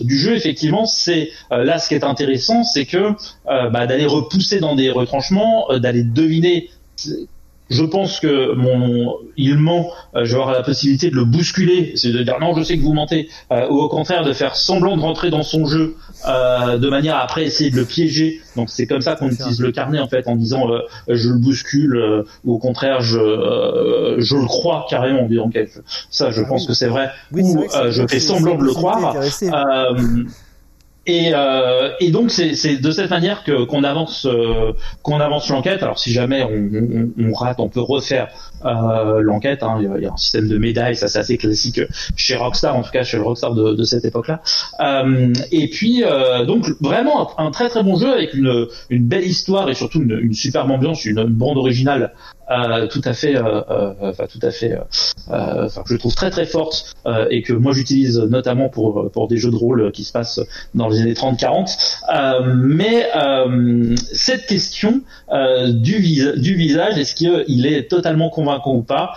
du jeu effectivement c'est là ce qui est intéressant c'est que euh, bah, d'aller repousser dans des retranchements euh, d'aller deviner je pense que mon il ment, euh, je vais avoir la possibilité de le bousculer, c'est de dire non, je sais que vous mentez, euh, ou au contraire de faire semblant de rentrer dans son jeu euh, de manière à après essayer de le piéger. Donc c'est comme ça qu'on utilise le carnet en fait, en disant je le bouscule, ou au contraire je je le crois carrément en disant ça je pense que c'est vrai, Oui, ou vrai que c'est- je fais semblant de le croire. Et, euh, et donc c'est de cette manière que qu'on avance euh, qu'on avance l'enquête. Alors si jamais on, on, on rate, on peut refaire euh, l'enquête. hein. Il, y a, il y a un système de médailles, ça c'est assez classique chez Rockstar, en tout cas chez le Rockstar de, de cette époque-là. Euh, et puis euh, donc vraiment un, un très très bon jeu avec une, une belle histoire et surtout une, une superbe ambiance, une, une bande originale euh, tout à fait, euh, euh, enfin tout à fait, enfin que je trouve très très forte et que moi j'utilise notamment pour pour des jeux de rôle qui se passent dans les années 30-40. Euh, mais cette question du, du visage, est-ce qu'il est totalement convaincant ou pas,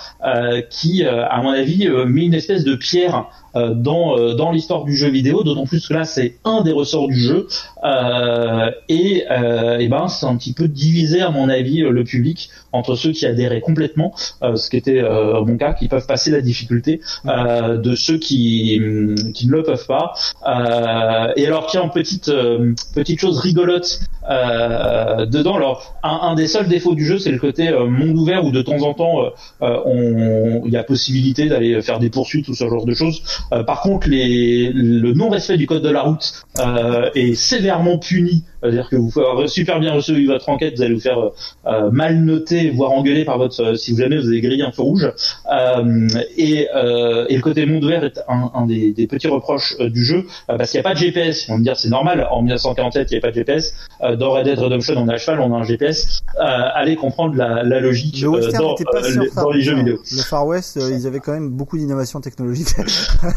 qui, à mon avis, met une espèce de pierre dans euh, dans l'histoire du jeu vidéo, d'autant plus que là c'est un des ressorts du jeu euh, et euh, et ben c'est un petit peu divisé à mon avis euh, le public entre ceux qui adhéraient complètement, euh, ce qui était euh, mon cas, qui peuvent passer la difficulté, euh, de ceux qui hum, qui ne le peuvent pas. Euh, et alors tiens petite euh, petite chose rigolote euh, dedans. Alors un, un des seuls défauts du jeu c'est le côté euh, monde ouvert où de temps en temps euh, euh, il y a possibilité d'aller faire des poursuites ou ce genre de choses. Euh, par contre, les, le non-respect du code de la route euh, est sévèrement puni. C'est-à-dire que vous pouvez avoir super bien recevoir votre enquête, vous allez vous faire euh, mal noter, voire engueuler par votre si vous jamais vous avez grillé un feu rouge. Euh, et, euh, et le côté monde ouvert est un, un des, des petits reproches euh, du jeu euh, parce qu'il n'y a pas de GPS. On va me dire c'est normal. En 1947 il n'y avait pas de GPS. Euh, dans Red Dead Redemption on a à cheval on a un GPS. Euh, allez comprendre la, la logique Le euh, dans, pas euh, si dans les jeux vidéo. Le Far West, euh, ils avaient quand même beaucoup d'innovations technologiques.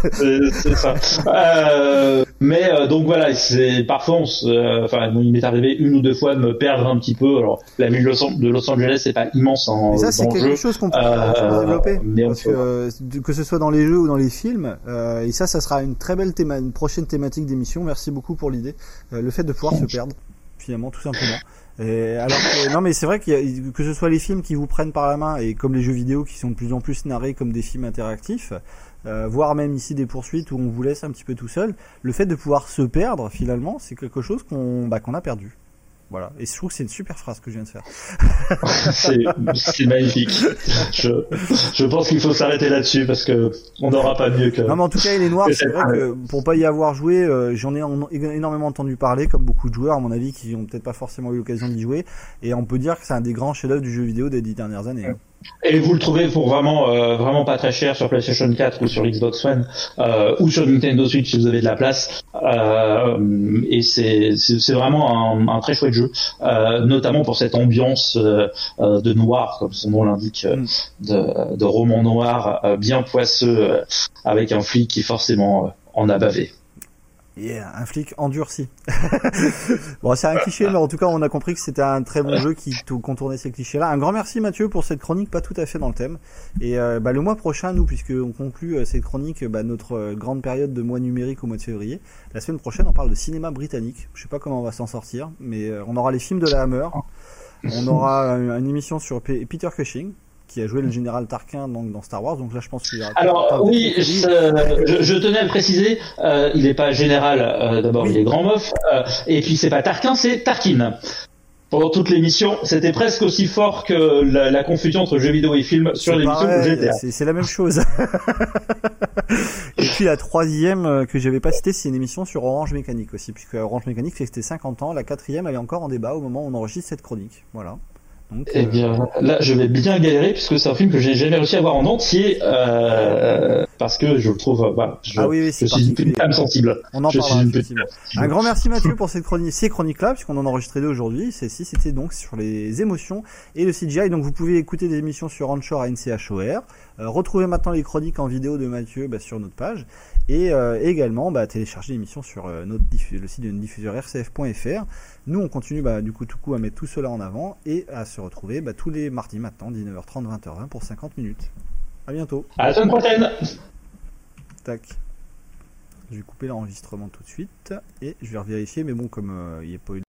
c'est ça. Euh, mais euh, donc voilà, c'est parfois, on se- euh, enfin, il m'est arrivé une ou deux fois de me perdre un petit peu. Alors, la ville de Los- Angeles, c'est pas immense en Mais ça, c'est quelque jeu. chose qu'on peut, Euh, qu'on peut développer. mais parce que, euh, que ce soit dans les jeux ou dans les films, euh, et ça, ça sera une très belle théma, une prochaine thématique d'émission. Merci beaucoup pour l'idée. Le fait de pouvoir se perdre, finalement, tout simplement. Et alors que, non mais c'est vrai y a- que ce soit les films qui vous prennent par la main et comme les jeux vidéo qui sont de plus en plus narrés comme des films interactifs, euh, voire même ici des poursuites où on vous laisse un petit peu tout seul, le fait de pouvoir se perdre finalement, c'est quelque chose qu'on bah, qu'on a perdu. Voilà. Et je trouve que c'est une super phrase que je viens de faire. c'est magnifique. Je, je pense qu'il faut s'arrêter là-dessus parce que on n'aura pas mieux que. Non mais en tout cas il est noir, c'est vrai que pour pas y avoir joué, euh, j'en ai en- énormément entendu parler, comme beaucoup de joueurs à mon avis qui ont peut-être pas forcément eu l'occasion d'y jouer, et on peut dire que c'est un des grands chefs-d'œuvre du jeu vidéo des dix dernières années. hein. Et vous le trouvez pour vraiment euh, vraiment pas très cher sur PlayStation 4 ou sur Xbox One euh, ou sur Nintendo Switch si vous avez de la place. Euh, et c'est c'est vraiment un, très chouette jeu, notamment pour cette ambiance de noir, comme son nom l'indique, de, de roman noir bien poisseux, avec un flic qui forcément en a bavé. Yeah, un flic endurci. bon, c'est un cliché, mais en tout cas, on a compris que c'était un très bon jeu qui contournait ces clichés-là. Un grand merci Mathieu pour cette chronique pas tout à fait dans le thème. Et euh, bah, le mois prochain, nous, puisque on conclut euh, cette chronique, bah, notre euh, grande période de mois numérique au mois de février, la semaine prochaine, on parle de cinéma britannique. Je sais pas comment on va s'en sortir, mais on aura les films de la Hammer. On aura une émission sur Peter Cushing qui a joué le général Tarquin donc, dans Star Wars. Donc là, je pense qu'il y aura. Alors oui, je, tenais à le préciser, euh, il n'est pas général, euh, d'abord il est grand mof, euh, et puis c'est pas Tarquin, c'est Tarkin. Pendant toute l'émission, c'était presque aussi fort que la, la confusion entre jeux vidéo et films sur l'émission j'étais. C'est la même chose. et puis la troisième que j'avais pas citée, c'est une émission sur Orange Mécanique aussi, puisque Orange Mécanique c'était 50 ans. La quatrième, elle est encore en débat au moment où on enregistre cette chronique. Voilà. Donc, Eh bien, là, je vais bien galérer puisque c'est un film que j'ai jamais réussi à voir en entier euh, parce que je le trouve, euh, voilà, je, Ah oui, oui, je c'est suis une petite âme sensible. On en je parlera suis une petite effectivement. Un grand merci Mathieu pour cette chronique, ces chroniques-là, puisqu'on en a enregistré deux aujourd'hui. Celle-ci, c'était donc sur les émotions et le CGI. Donc vous pouvez écouter des émissions sur Anchor à NCHOR. Euh, retrouvez maintenant les chroniques en vidéo de Mathieu bah, sur notre page. Et euh, également bah, télécharger l'émission sur euh, notre le site de notre diffuseur rcf.fr. Nous, on continue bah, du coup tout coup à mettre tout cela en avant et à se retrouver bah, tous les mardis maintenant, 19h30, 20h20 pour 50 minutes. À bientôt. À la semaine prochaine. Tac. Je vais couper l'enregistrement tout de suite et je vais vérifier, mais bon, comme euh, il n'y a pas eu